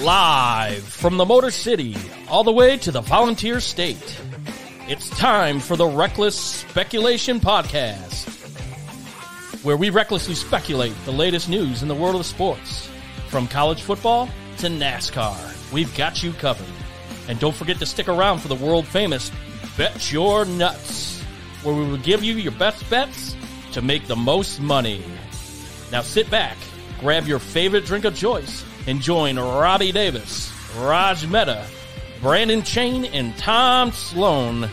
Live from the Motor City, all the way to the Volunteer State. It's time for the Reckless Speculation Podcast, where we recklessly speculate the latest news in the world of sports. From college football to NASCAR, we've got you covered. And don't forget to stick around for the world famous Bet Your Nuts, where we will give you your best bets to make the most money. Now sit back, grab your favorite drink of choice, and join Robbie Davis, Raj Mehta, Brandon Chain, and Tom Sloan.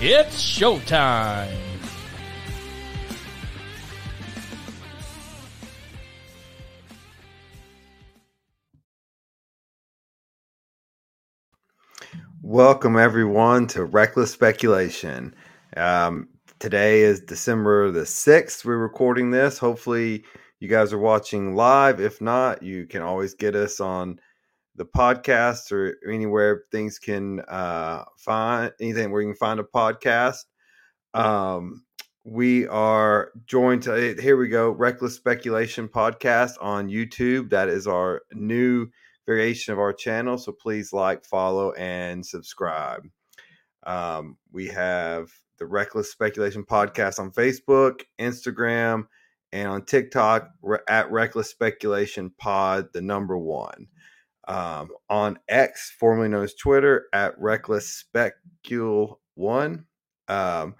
It's showtime. Welcome, everyone, to Reckless Speculation. Um, today is December the 6th. We're recording this. Hopefully, you guys are watching live. If not, you can always get us on the podcast or anywhere things can uh, find anything where you can find a podcast. Um, we are joined to here we go reckless speculation podcast on youtube that is our new variation of our channel so please like follow and subscribe um, we have the reckless speculation podcast on facebook instagram and on tiktok at reckless speculation pod the number one um, on x formerly known as twitter at reckless specule one um,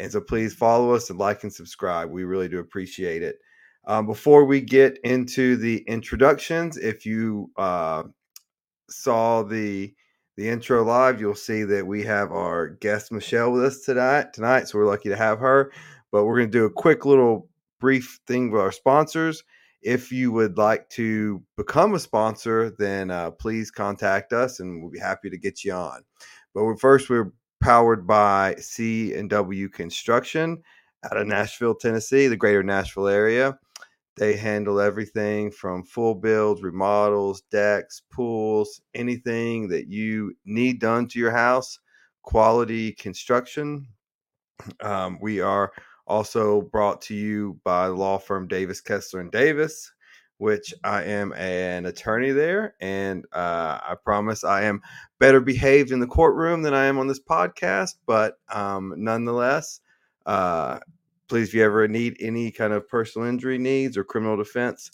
and so please follow us and like and subscribe. We really do appreciate it. Um, before we get into the introductions, if you uh, saw the the intro live, you'll see that we have our guest Michelle with us tonight. Tonight, so we're lucky to have her. But we're going to do a quick little brief thing with our sponsors. If you would like to become a sponsor, then uh, please contact us, and we'll be happy to get you on. But first, we're powered by C and W Construction out of Nashville, Tennessee, the greater Nashville area. They handle everything from full builds, remodels, decks, pools, anything that you need done to your house. Quality construction. Um, we are also brought to you by law firm Davis Kessler and Davis which I am an attorney there, and uh, I promise I am better behaved in the courtroom than I am on this podcast. But um, nonetheless, uh, please, if you ever need any kind of personal injury needs or criminal defense,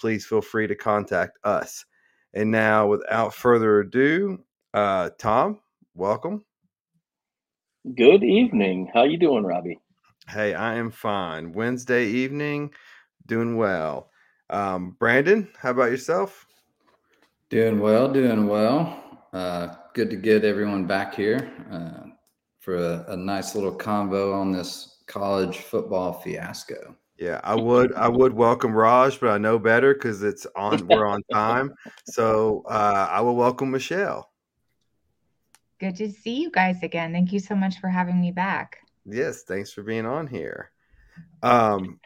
please feel free to contact us. And now, without further ado, uh, Tom, welcome. Good evening. How you doing, Robbie? Hey, I am fine. Wednesday evening, doing well. Um, Brandon, how about yourself? Doing well, doing well. Uh, good to get everyone back here uh, for a, a, nice little convo on this college football fiasco. Yeah, I would I would welcome Raj, but I know better because it's on we're on time. So uh, I will welcome Michelle. Good to see you guys again. Thank you so much for having me back. Yes, thanks for being on here. Um,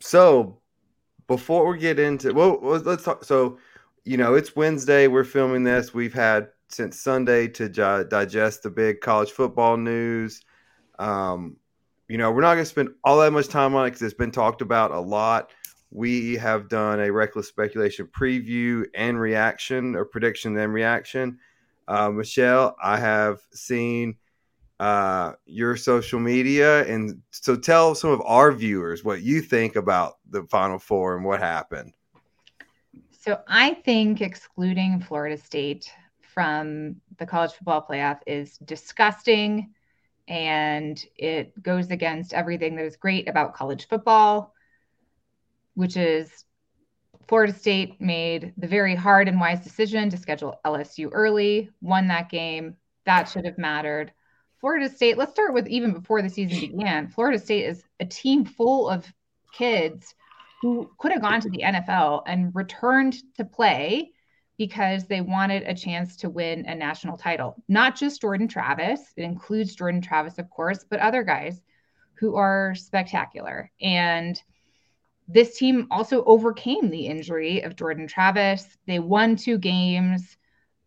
so before we get into well, let's talk. So, you know, it's Wednesday. We're filming this. We've had since Sunday to digest the big college football news. Um, you know, we're not going to spend all that much time on it because it's been talked about a lot. We have done a reckless speculation preview and reaction, or prediction and reaction. Uh, Michelle, I have seen uh, your social media. And so tell some of our viewers what you think about the Final Four and what happened. So I think excluding Florida State from the college football playoff is disgusting and it goes against everything that is great about college football, which is Florida State made the very hard and wise decision to schedule LSU early, won that game. That should have mattered. Florida State, let's start with even before the season began. Florida State is a team full of kids who could have gone to the NFL and returned to play because they wanted a chance to win a national title. Not just Jordan Travis, it includes Jordan Travis, of course, but other guys who are spectacular. And this team also overcame the injury of Jordan Travis. They won two games.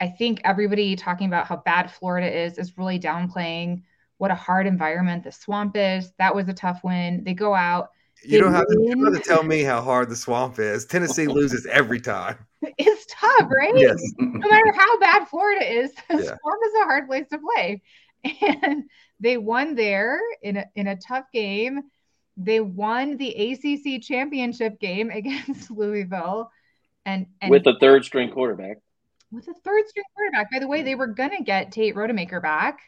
I think everybody talking about how bad Florida is is really downplaying what a hard environment the swamp is. That was a tough win. They go out, You don't, have to, you don't have to tell me how hard the swamp is. Tennessee loses every time. It's tough, right? Yes. no matter how bad Florida is, the Yeah. Swamp is a hard place to play. And they won there in a, in a tough game. They won the ACC championship game against Louisville, and, and with a third string quarterback. With a third string quarterback. By the way, they were gonna get Tate Rodemaker back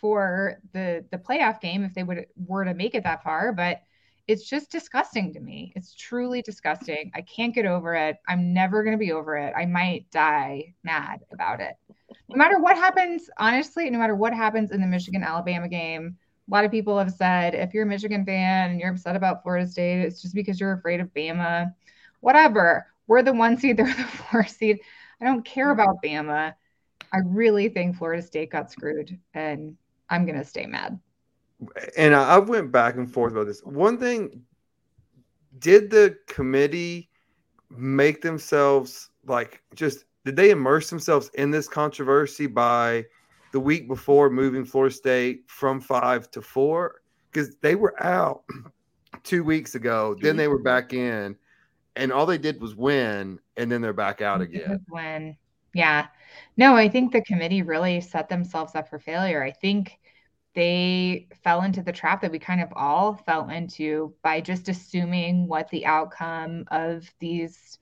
for the the playoff game if they would were to make it that far, but it's just disgusting to me. It's truly disgusting. I can't get over it. I'm never gonna be over it. I might die mad about it. No matter what happens, honestly, no matter what happens in the Michigan Alabama game, a lot of people have said if you're a Michigan fan and you're upset about Florida State, it's just because you're afraid of Bama. Whatever. We're the one seed, they're the four seed. I don't care about Bama. I really think Florida State got screwed, and I'm gonna stay mad. and I I went back and forth about this. One thing, did the committee make themselves like just did they immerse themselves in this controversy by the week before moving Florida State from five to four? Because they were out two weeks ago, then mm-hmm. they were back in, and all they did was win, and then they're back out again. When, yeah, no, I think the committee really set themselves up for failure. I think they fell into the trap that we kind of all fell into by just assuming what the outcome of these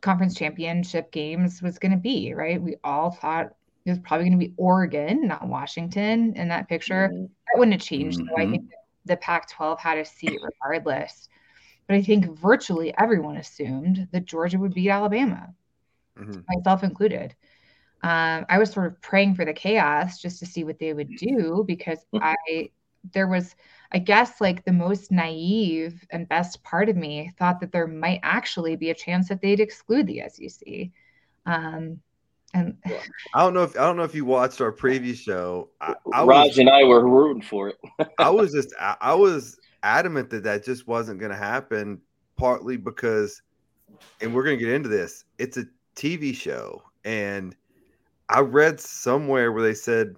conference championship games was going to be, right? We all thought it was probably going to be Oregon, not Washington in that picture. Mhm. That wouldn't have changed. So I think the Pac 12 had a seat regardless. But I think virtually everyone assumed that Georgia would beat Alabama Mhm. myself included. Um, I was sort of praying for the chaos just to see what they would do because I there was, I guess, like the most naive and best part of me thought that there might actually be a chance that they'd exclude the SEC. Um, and I don't know if I don't know if you watched our previous show. I, I Raj was and I were rooting for it. I was just I, I was adamant that that just wasn't going to happen. Partly because, and we're going to get into this. It's a TV show, and I read somewhere where they said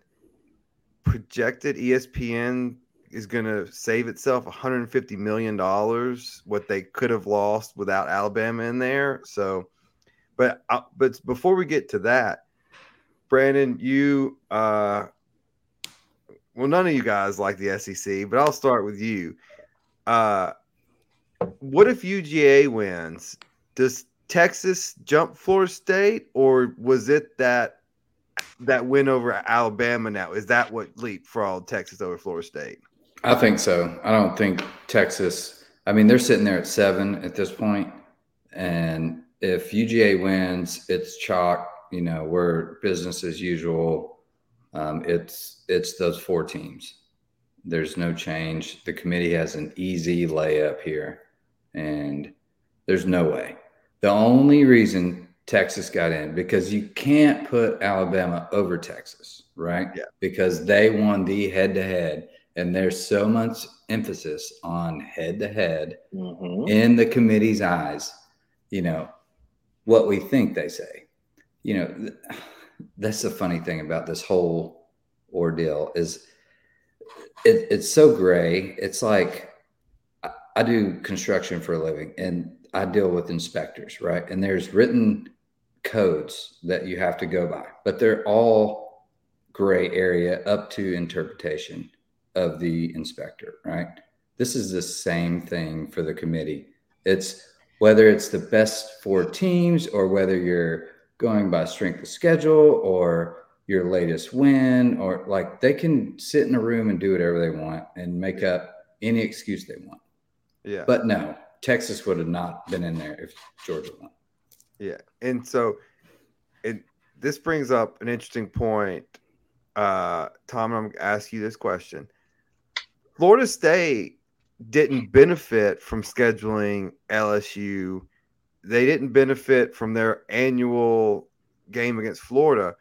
projected ESPN is going to save itself 150 million dollars what they could have lost without Alabama in there. So, but uh, but before we get to that, Brandon, you uh well, none of you guys like the SEC, but I'll start with you. Uh, what if UGA wins? Does Texas jump Florida State, or was it that that win over Alabama? Now is that what leapfrogged Texas over Florida State? I think so. I don't think Texas. I mean, they're sitting there at seven at this point, and if UGA wins, it's chalk. You know, we're business as usual. Um, it's it's those four teams. There's no change. The committee has an easy layup here, and there's no way. The only reason Texas got in because you can't put Alabama over Texas, right? Yeah. Because they won the head to head and there's so much emphasis on head to head in the committee's eyes you know what we think they say you know th- that's the funny thing about this whole ordeal is it, it's so gray it's like I, I do construction for a living and i deal with inspectors right and there's written codes that you have to go by but they're all gray area up to interpretation of the inspector, right? This is the same thing for the committee. It's whether it's the best four teams or whether you're going by strength of schedule or your latest win or like they can sit in a room and do whatever they want and make up any excuse they want. Yeah, But no, Texas would have not been in there if Georgia won. yeah, and so it this brings up an interesting point. Uh, Tom, I'm going to ask you this question. Florida State didn't benefit from scheduling LSU. They didn't benefit from their annual game against Florida.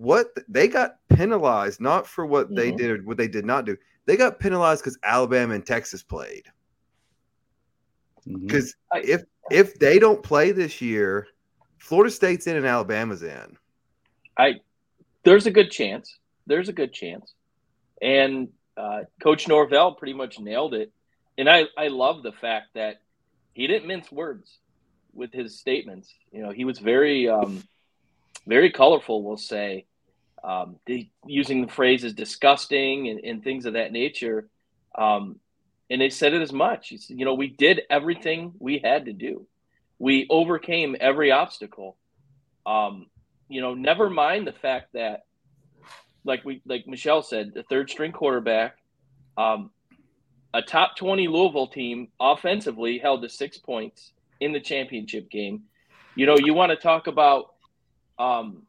What they got penalized not for what they Mhm. did or what they did not do. They got penalized because Alabama and Texas played. Because I- if if they don't play this year, Florida State's in and Alabama's in. I there's a good chance. There's a good chance. And uh, Coach Norvell pretty much nailed it and I I love the fact that he didn't mince words with his statements. You know, he was very um, very colorful. We'll say, um, using the phrases "disgusting" and, and things of that nature. Um, and they said it as much. You know, we did everything we had to do. We overcame every obstacle. Um, you know, never mind the fact that, like we, like Michelle said, the third string quarterback, um, a top twenty Louisville team offensively held to six points in the championship game. You know, you want to talk about um,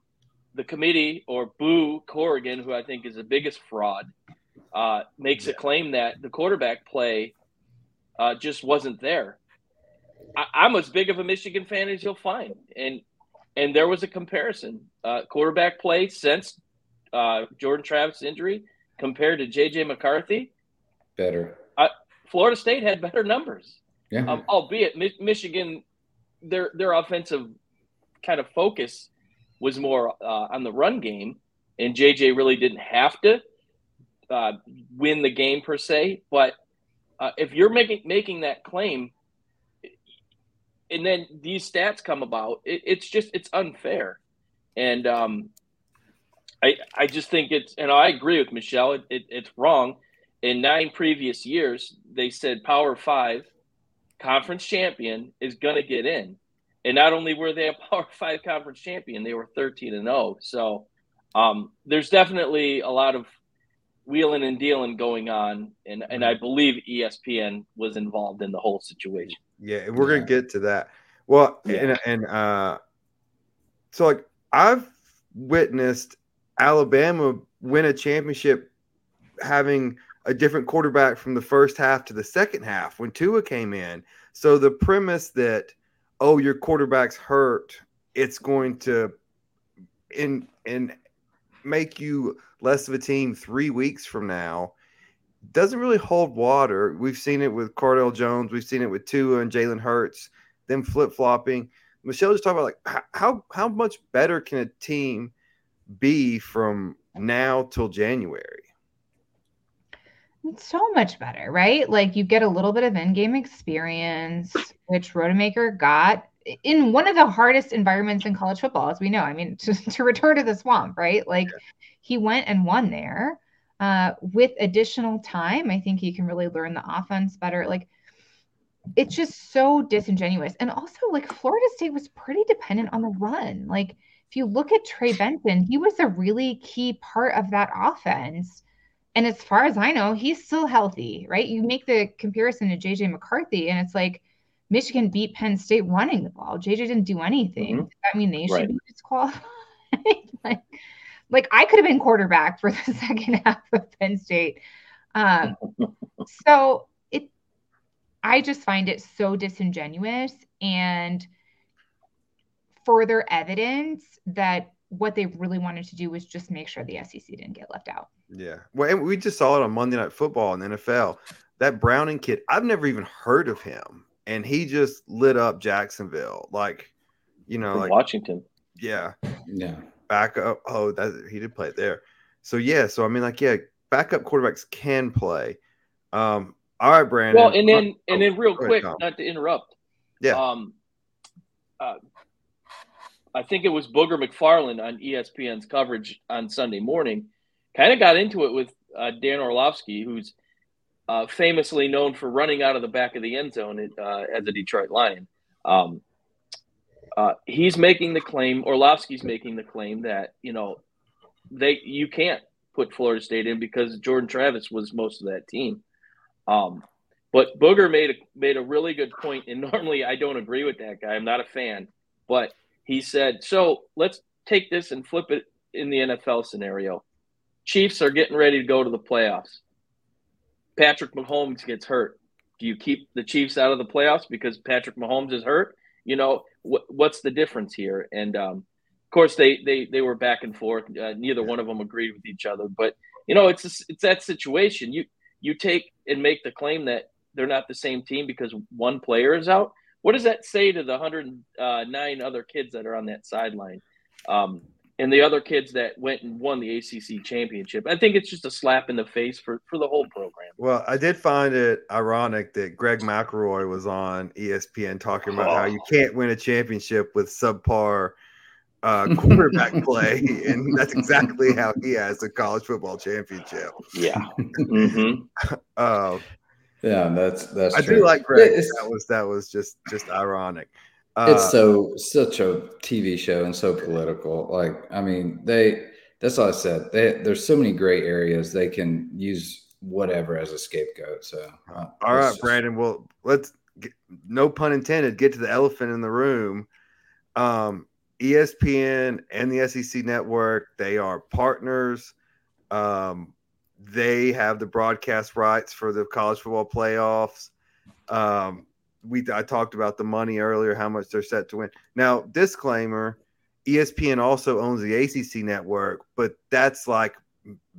the committee or Boo Corrigan, who I think is the biggest fraud uh, makes yeah. a claim that the quarterback play uh, just wasn't there. I, am as big of a Michigan fan as you'll find, and and there was a comparison uh, quarterback play since uh, Jordan Travis injury compared to JJ McCarthy. Better. Florida State had better numbers. Yeah. Um, albeit Mi- Michigan, their their offensive kind of focus was more uh, on the run game, and JJ really didn't have to uh, win the game per se. But uh, if you're making making that claim, and then these stats come about, it, it's just it's unfair, and um, I I just think it's and I agree with Michelle. It, it, it's wrong. In nine previous years, they said Power Five conference champion is going to get in, and not only were they a Power Five conference champion, they were thirteen and zero. Oh. So um, there's definitely a lot of wheeling and dealing going on, and and I believe ESPN was involved in the whole situation. Yeah, and we're yeah. gonna get to that. Well, yeah. and and uh, so like I've witnessed Alabama win a championship having a different quarterback from the first half to the second half when Tua came in. So the premise that oh your quarterback's hurt, it's going to in and make you less of a team three weeks from now doesn't really hold water. We've seen it with Cardale Jones, we've seen it with Tua and Jalen Hurts, them flip flopping. Michelle just talked about like how how much better can a team be from now till January? It's so much better, right? Like you get a little bit of in-game experience, which Rodemaker got in one of the hardest environments in college football, as we know. I mean, to, to return to the swamp, right? Like yeah. he went and won there. Uh, with additional time, I think he can really learn the offense better. Like it's just so disingenuous. And also, like Florida State was pretty dependent on the run. Like if you look at Trey Benson, he was a really key part of that offense. And as far as I know, he's still healthy, right? You make the comparison to JJ McCarthy, and it's like Michigan beat Penn State running the ball. JJ didn't do anything. Mm-hmm. That mean they should right. be disqualified? like, like I could have been quarterback for the second half of Penn State. Um, so it, I just find it so disingenuous and further evidence that what they really wanted to do was just make sure the SEC didn't get left out. Yeah. Well, and we just saw it on Monday Night Football in the NFL. That Browning kid, I've never even heard of him and he just lit up Jacksonville. Like, you know, like Washington. Yeah. Yeah. Back up. Oh, that he did play it there. So yeah, so I mean, like, yeah, backup quarterbacks can play. Um, all right, Brandon. Well, and then oh, and then real quick, ahead, not to interrupt. Yeah. Um, uh, I think it was Booger McFarland on ESPN's coverage on Sunday morning. Kind of got into it with uh, Dan Orlovsky, who's uh, famously known for running out of the back of the end zone uh, as a Detroit Lion. Um, uh, he's making the claim, Orlovsky's making the claim that you know they you can't put Florida State in because Jordan Travis was most of that team. Um, but Booger made a made a really good point, and normally I don't agree with that guy. I'm not a fan, but he said, "So let's take this and flip it in the NFL scenario. Chiefs are getting ready to go to the playoffs. Patrick Mahomes gets hurt, do you keep the Chiefs out of the playoffs because Patrick Mahomes is hurt? You know, what, what's the difference here? And um, of course, they they they were back and forth. Uh, neither one of them agreed with each other. But you know, it's a, it's that situation. You you take and make the claim that they're not the same team because one player is out. What does that say to the 109 uh, other kids that are on that sideline? Um, and the other kids that went and won the ACC championship. I think it's just a slap in the face for for the whole program. Well, I did find it ironic that Greg McElroy was on ESPN talking about oh. how you can't win a championship with subpar uh, quarterback play, and that's exactly how he has a college football championship. Yeah. Mm-hmm. uh, yeah, that's that's. I true. do like Greg. that was that was just just ironic. Uh, it's so such a TV show and so political. Like, I mean, they. That's all I said. They, there's so many gray areas. They can use whatever as a scapegoat. So, uh, all right, just, Brandon. Well, let's. Get, no pun intended. Get to the elephant in the room. Um, ESPN and the SEC network, they are partners. Um, they have the broadcast rights for the college football playoffs. Um, we I talked about the money earlier, how much they're set to win. Now, disclaimer: ESPN also owns the ACC network, but that's like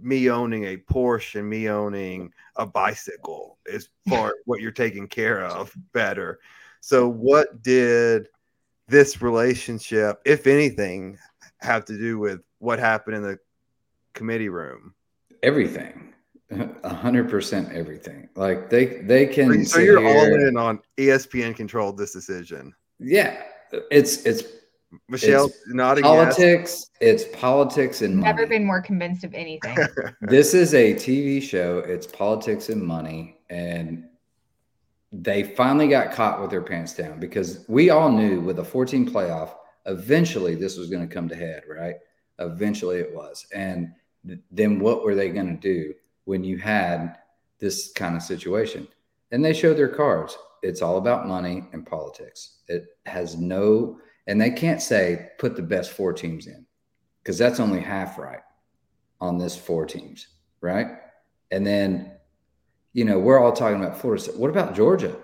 me owning a Porsche and me owning a bicycle is far what you're taking care of better. So, what did this relationship, if anything, have to do with what happened in the committee room? Everything. A hundred percent everything. Like they they can So you're here, all in on ESPN controlled this decision. Yeah. It's it's Michelle it's nodding politics. Yes. It's politics and money. Never been more convinced of anything. this is a TV show. It's politics and money, and they finally got caught with their pants down because we all knew with a 14 playoff, eventually this was going to come to head, right? Eventually it was. And th- then what were they going to do when you had this kind of situation? And they showed their cards. It's all about money and politics. It has no, and they can't say put the best four teams in because that's only half right on this four teams, right? And then you know, we're all talking about Florida State. What about Georgia?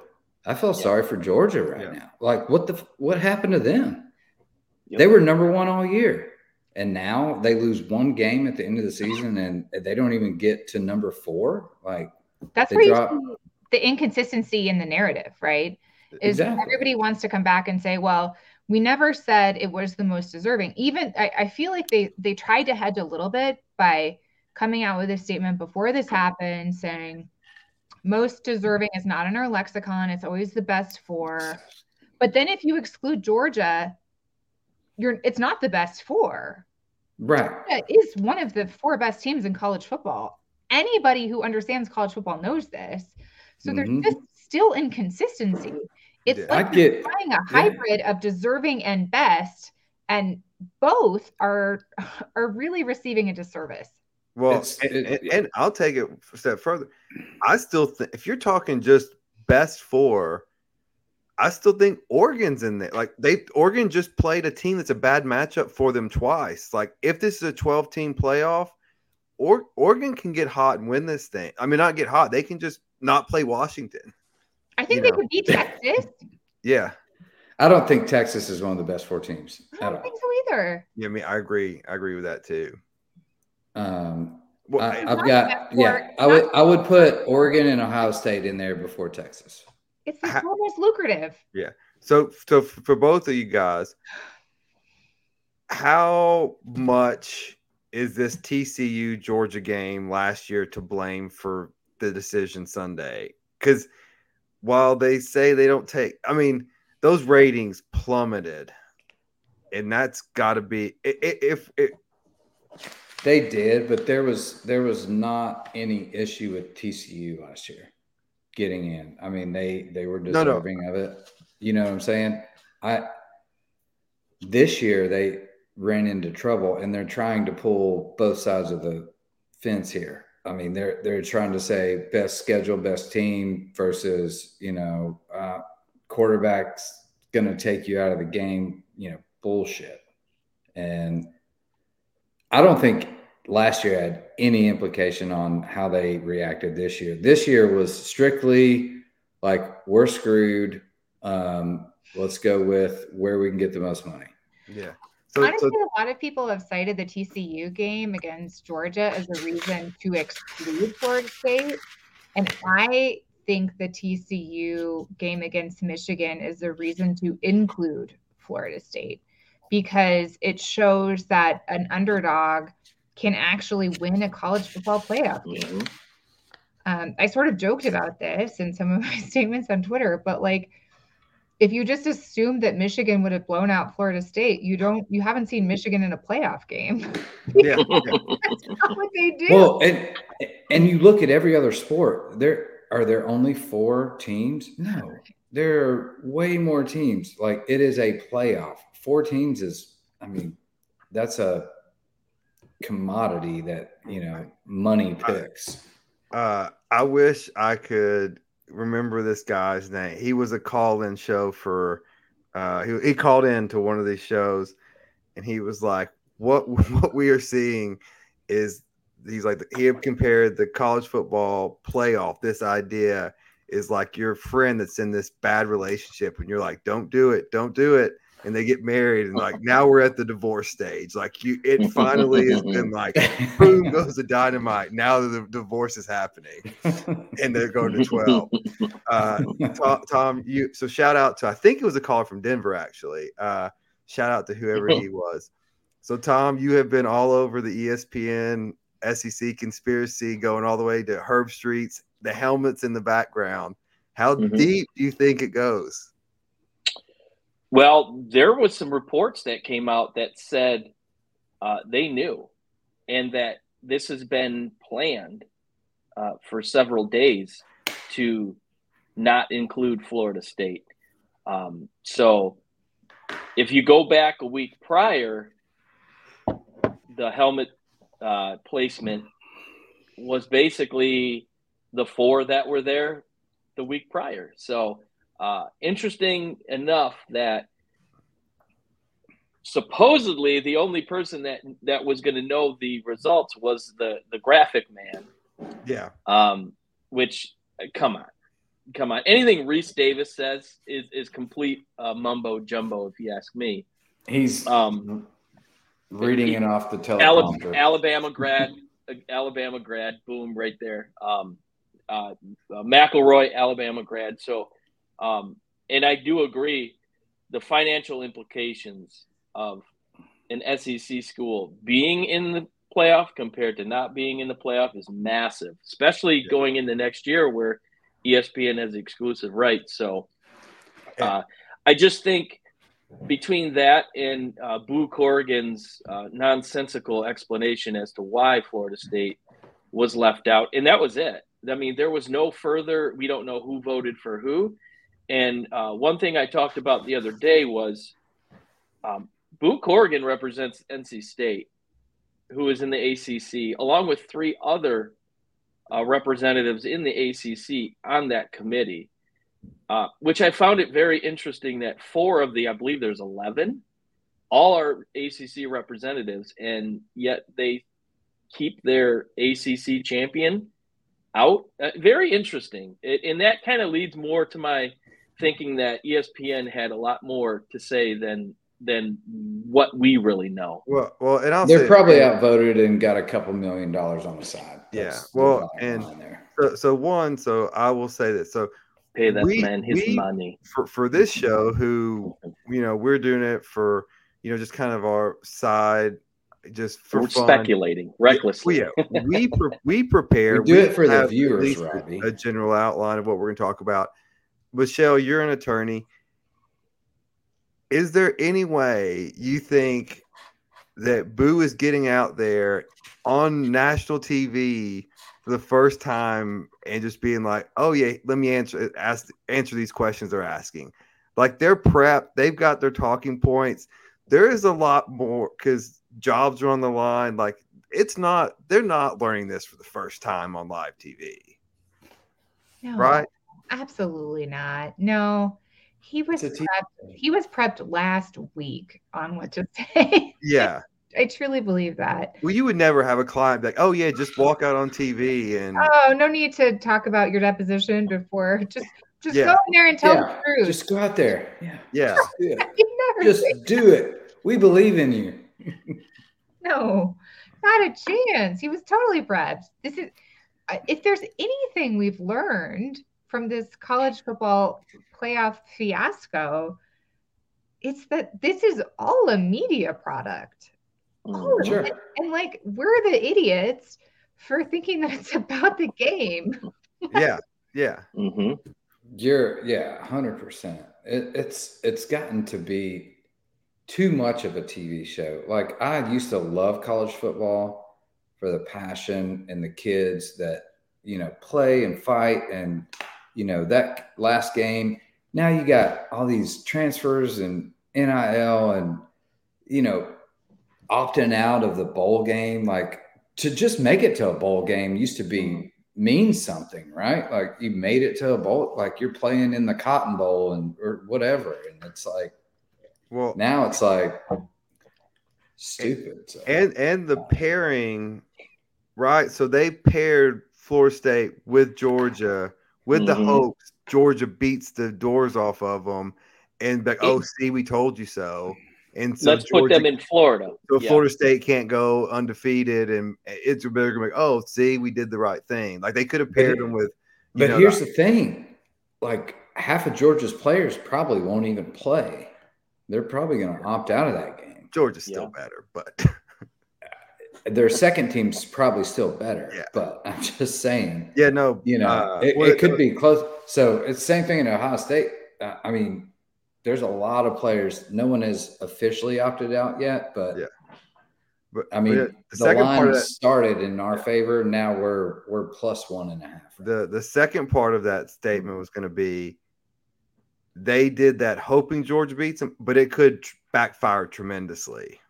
I feel yeah. sorry for Georgia right yeah. now. Like, what the what happened to them? Yep. They were number one all year, and now they lose one game at the end of the season, and they don't even get to number four. Like, that's where drop... you see the inconsistency in the narrative, right? Is exactly. everybody wants to come back and say, well, we never said it was the most deserving. Even I, I feel like they they tried to hedge a little bit by coming out with a statement before this happened, saying most deserving is not in our lexicon. It's always the best four. But then if you exclude Georgia, you're it's not the best four. Right. Georgia is one of the four best teams in college football. Anybody who understands college football knows this. So mm-hmm. there's just still inconsistency. It's yeah, like I get, trying a hybrid yeah. of deserving and best, and both are are really receiving a disservice. Well, and, and, and, I'll take it a step further. I still think if you're talking just best four, I still think Oregon's in there. Like they Oregon just played a team that's a bad matchup for them twice. Like if this is a 12 team playoff, or Oregon can get hot and win this thing. I mean, not get hot. They can just not play Washington. I think they know. could beat Texas. yeah. I don't think Texas is one of the best four teams. I don't think so either. Yeah, I mean, I agree. I agree with that too. Um, well, I, have got yeah. I would I would put Oregon and Ohio State in there before Texas. It's the most lucrative. Yeah. So so for both of you guys, how much is this TCU Georgia game last year to blame for the decision Sunday? Because while they say they don't take, I mean, those ratings plummeted, and that's got to be if, if they did, but there was there was not any issue with TCU last year getting in. I mean, they they were deserving no, no. of it. You know what I'm saying? I this year they ran into trouble and they're trying to pull both sides of the fence here. I mean, they're they're trying to say best schedule, best team versus you know uh, quarterbacks going to take you out of the game. You know, bullshit. And I don't think last year had any implication on how they reacted this year. This year was strictly like we're screwed. Um, let's go with where we can get the most money. Yeah. So, Honestly, so, a lot of people have cited the TCU game against Georgia as a reason to exclude Florida State. And I think the TCU game against Michigan is a reason to include Florida State because it shows that an underdog can actually win a college football playoff game. Mm-hmm. Um, I sort of joked about this in some of my statements on Twitter, but like, if you just assume that Michigan would have blown out Florida State, you don't, you haven't seen Michigan in a playoff game. yeah, that's not what they do. Well, and and you look at every other sport. There are there only four teams? No, there are way more teams. Like it is a playoff. Four teams is, I mean, that's a commodity that you know money picks. Uh, I wish I could remember this guy's name. He was a call-in show for. Uh, he he called in to one of these shows, and he was like, "What what we are seeing is." He's like he had compared the college football playoff. This idea is like your friend that's in this bad relationship, and you're like, "Don't do it, don't do it." And they get married and like now we're at the divorce stage. Like you it finally has been like boom goes the dynamite. Now the divorce is happening and they're going to 12 uh, tom, tom, you so shout out to i think it was a caller from denver actually. Uh, shout out to whoever he was. So tom you have been all over the espn sec conspiracy going all the way to Herbstreit's the helmets in the background. How mm-hmm. deep do you think it goes well, there was some reports that came out that said uh, they knew, and that this has been planned uh, for several days to not include Florida State. Um, so, if you go back a week prior, the helmet uh, placement was basically the four that were there the week prior. So uh, interesting enough that supposedly the only person that that was going to know the results was the the graphic man. Yeah. Um, which come on, come on. Anything Rece Davis says is is complete uh, mumbo jumbo, if you ask me. He's um, reading he, it off the teleprompter. Alabama grad, Alabama grad, boom, right there. Um, uh, uh, McElroy, Alabama grad. So um, and I do agree the financial implications of an SEC school being in the playoff compared to not being in the playoff is massive, especially yeah. going into next year where ESPN has exclusive rights. So uh, I just think between that and uh, Boo Corrigan's uh, nonsensical explanation as to why Florida State was left out, and that was it. I mean, there was no further. We don't know who voted for who. And uh, one thing I talked about the other day was um, Boo Corrigan represents NC State, who is in the ACC, along with three other uh, representatives in the ACC on that committee, uh, which I found it very interesting that four of the, I believe there's 11, all are ACC representatives, and yet they keep their ACC champion out. Uh, very interesting. It, and that kind of leads more to my thinking that ESPN had a lot more to say than than what we really know. Well, well, and I'll they're probably outvoted and got a couple million dollars on the side. yeah. Well, and so, so one, so I will say that. So pay that we, man his we, money for for this show. Who you know we're doing it for you know just kind of our side. Just for we're speculating recklessly. Yeah, we pre- we prepare. We do we it for the viewers, Robbie. A general outline of what we're going to talk about Michelle, you're an attorney. Is there any way you think that Boo is getting out there on national TV for the first time and just being like, "Oh yeah, let me answer ask answer these questions they're asking." Like they're prepped, they've got their talking points. There is a lot more because jobs are on the line. Like it's not, they're not learning this for the first time on live TV, no. right? Absolutely not. No, he was prepped, he was prepped last week on what to say. Yeah. I truly believe that. Well, you would never have a client like, oh yeah, just walk out on TV and oh, no need to talk about your deposition before. Just just yeah. go in there and tell yeah. the truth. Just go out there. Yeah. Yeah. Just do it. We believe in you. no, not a chance. He was totally prepped. This is uh, if there's anything we've learned from this college football playoff fiasco, it's that this is all a media product. Mm. Sure. And, and like we're the idiots for thinking that it's about the game. Yeah, yeah. hmm You're yeah, hundred percent. It, it's it's gotten to be too much of a TV show. Like I used to love college football for the passion and the kids that you know play and fight and you know that last game. Now you got all these transfers and NIL and you know opting out of the bowl game. Like to just make it to a bowl game used to be means something, right? Like you made it to a bowl, like you're playing in the Cotton Bowl and or whatever, and it's like Well, now it's like stupid. So. and and the pairing, right? So they paired Florida State with Georgia with the Mhm. hopes Georgia beats the doors off of them, and like, oh, see, we told you so. And so Let's put them in Florida. So Yeah. Florida State can't go undefeated, and it's a bigger like, oh, see, we did the right thing. Like they could have paired them with. but know, here's the thing: like half of Georgia's players probably won't even play. They're probably going to opt out of that game. Georgia's still Yeah. better, but Their second team's probably still better. Yeah. But I'm just saying, yeah, no, you know, uh, it, it could be close. So it's the same thing in Ohio State. Uh, I mean, there's a lot of players. No one has officially opted out yet, but Yeah. But I mean, but the, the second line part that, started in our favor. Now we're we're plus one and a half. the the second part of that statement was going to be, they did that hoping Georgia beats them, but it could backfire tremendously.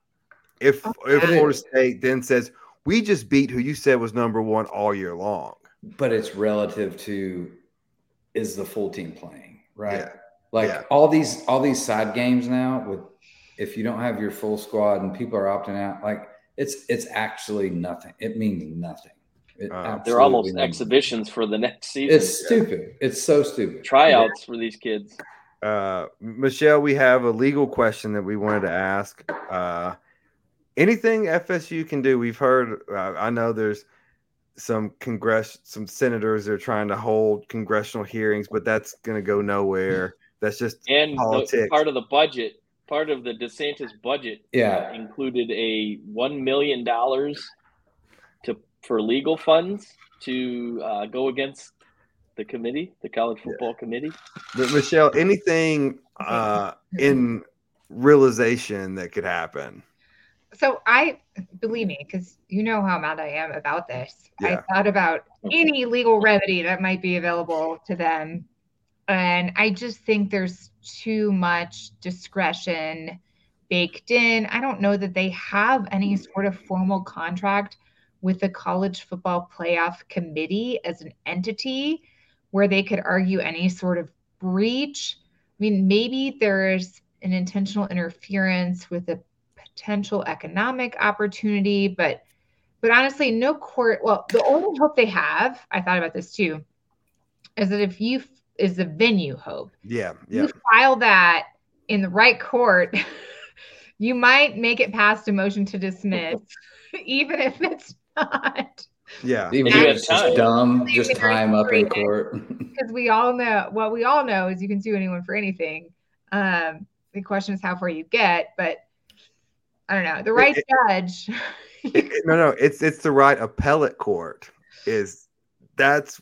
If if. Florida State then says we just beat who you said was number one all year long, but it's relative to is the full team playing right Yeah. like Yeah. all these all these side games now with if you don't have your full squad and people are opting out like it's it's actually nothing it means nothing It Uh, They're almost means- exhibitions for the next season. it's stupid it's so stupid Tryouts for these kids. uh, Michelle, we have a legal question that we wanted to ask. Uh, anything FSU can do? We've heard. Uh, I know there's some congress, some senators that are trying to hold congressional hearings, but that's going to go nowhere. That's just And the, part of the budget, part of the DeSantis budget, Yeah. uh, included a one million dollars to for legal funds to uh, go against the committee, the college football committee. But Michelle, anything uh, in realization that could happen? So I believe me, because you know how mad I am about this. Yeah. I thought about any legal remedy that might be available to them. And I just think there's too much discretion baked in. I don't know that they have any sort of formal contract with the college football playoff committee as an entity where they could argue any sort of breach. I mean, maybe there's an intentional interference with a potential economic opportunity, but but honestly, no court. Well, the only hope they have, I thought about this too, is that if you is the venue hope. Yeah, yeah, You file that in the right court, you might make it past a motion to dismiss, even if it's not. yeah. even If if you it's just time. dumb just Very tie 'em up in court Because we all know what we all know is you can sue anyone for anything. Um, the question is how far you get, but I don't know. The right It- judge. It- no, no, it's it's the right appellate court. Is that's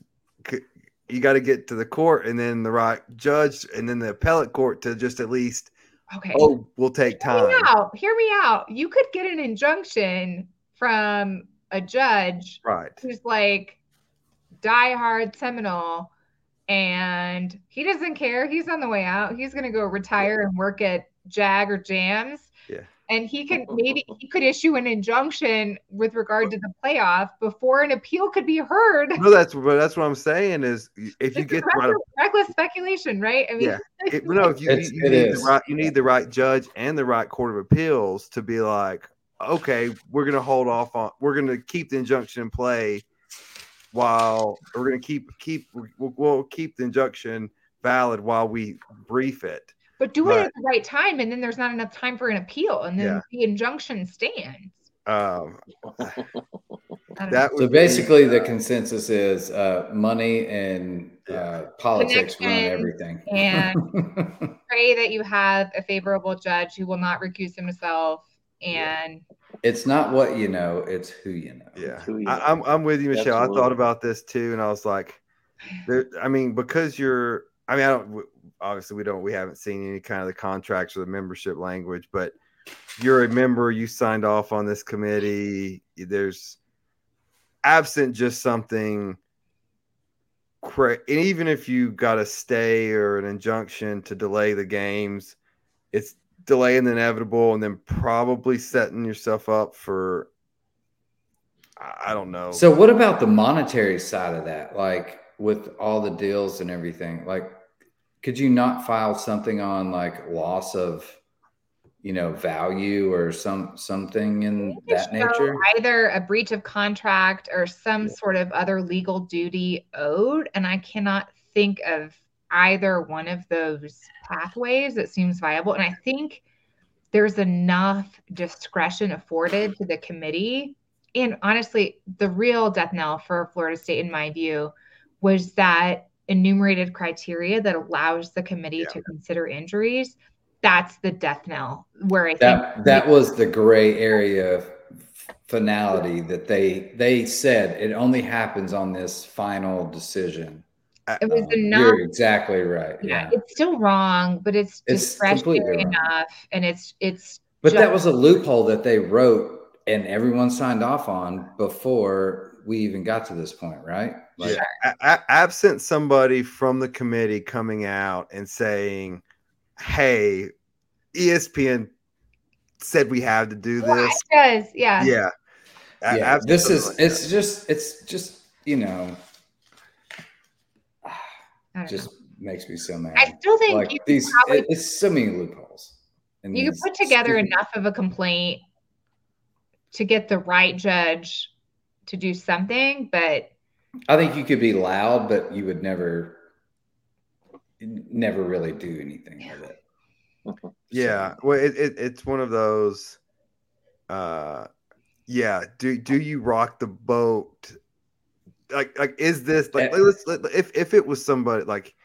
you got to get to the court and then the right judge and then the appellate court to just at least Okay. oh we'll take Hear time. me out. Hear me out. You could get an injunction from a judge Right. who's like diehard Seminole and he doesn't care. He's on the way out. He's going to go retire and work at Jag or Jams. Yeah. And he can maybe he could issue an injunction with regard to the playoff before an appeal could be heard. No, that's but that's what I'm saying is if you It's get the right, reckless, reckless speculation, right? I mean, Yeah. it, no, if you, It's- you need is. the right you need the right judge and the right court of appeals to be like okay we're gonna hold off on we're gonna keep the injunction in play while we're gonna keep keep we'll, we'll keep the injunction valid while we brief it. But do it at the right time, and then there's not enough time for an appeal, and then Yeah. the injunction stands. Um, that so would be, basically the uh, consensus is uh, money and uh, politics run everything. and pray that you have a favorable judge who will not recuse himself. And it's not what you know, it's who you know. Yeah, Who you I, know. I'm I'm with you, Michelle. I thought about this too, and I was like, there. I mean, because you're. I mean, I don't. Obviously, we don't. We haven't seen any kind of the contracts or the membership language, but you're a member. You signed off on this committee. There's absent just something. Cra- and even if you got a stay or an injunction to delay the games, it's delaying the inevitable, and then probably setting yourself up for. I don't know. So what about the monetary side of that? Like with all the deals and everything, like could you not file something on like loss of you know value or some something in that nature? either a breach of contract or some sort of other legal duty owed. And I cannot think of either one of those pathways that seems viable. And I think there's enough discretion afforded to the committee. And honestly, the real death knell for Florida State, in my view, was that enumerated criteria that allows the committee Yeah. to consider injuries. That's the death knell where I think That that was the gray area of finality that they they said it only happens on this final decision. it was Um, enough You're exactly right. yeah, Yeah. it's still wrong, but it's It's discretionary completely wrong. enough, and it's it's. But that was a loophole that they wrote and everyone signed off on before we even got to this point, right? Like, Yeah. A- a- absent somebody from the committee coming out and saying, "Hey, ESPN said we have to do Yeah, this." it does, yeah. Yeah, A- yeah, this is like it's just it's just you know I just know. makes me so mad. I still think like these, probably- it- it's so many loopholes. in you could these put together stupid- enough of a complaint to get the right judge to do something, but I think you could be loud, but you would never, never really do anything with it. Yeah, well, it, it it's one of those. Uh, yeah. Do do you rock the boat? Like like is this like Eh. let's let, if if it was somebody like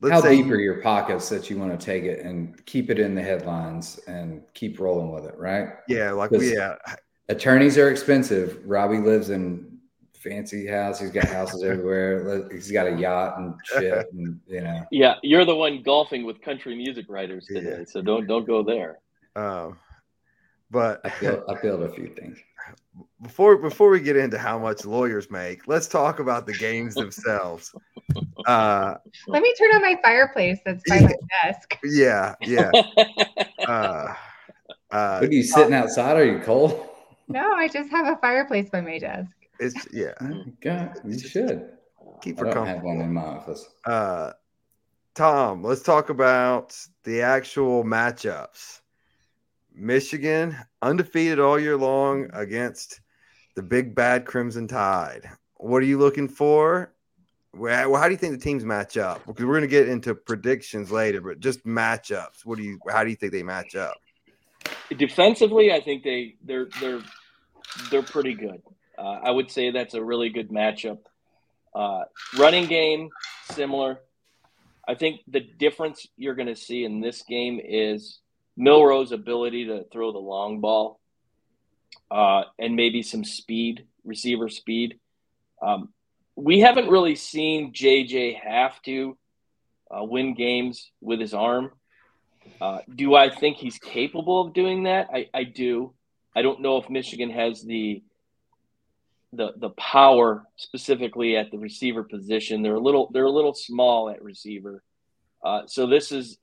let's How say deep are your pockets that you want to take it and keep it in the headlines and keep rolling with it, right? yeah like yeah Attorneys are expensive. Robbie lives in fancy house. He's got houses everywhere. He's got a yacht and shit, and you know. Yeah, you're the one golfing with country music writers today, Yeah. so don't don't go there. um, but I feel I feel a few things. before before we get into how much lawyers make, let's talk about the games themselves. Uh, let me turn on my fireplace that's by my desk. yeah, yeah. Uh, uh, What are you sitting outside? Are you cold? No, I just have a fireplace by my desk. It's yeah. God, you should. Keep I her don't have one in my office. Uh, Tom, let's talk about the actual matchups. Michigan undefeated all year long against the big bad Crimson Tide. What are you looking for? Well, how do you think the teams match up? Because we're going to get into predictions later, but just matchups. What do you? How do you think they match up? Defensively, I think they they're they're they're pretty good. Uh, I would say that's a really good matchup. Uh, running game similar. I think the difference you're going to see in this game is Milroe's ability to throw the long ball uh, and maybe some speed, receiver speed. Um, we haven't really seen JJ have to uh, win games with his arm. Uh, do I think he's capable of doing that? I, I do. I don't know if Michigan has the the the power specifically at the receiver position. They're a little they're a little small at receiver. Uh, so this is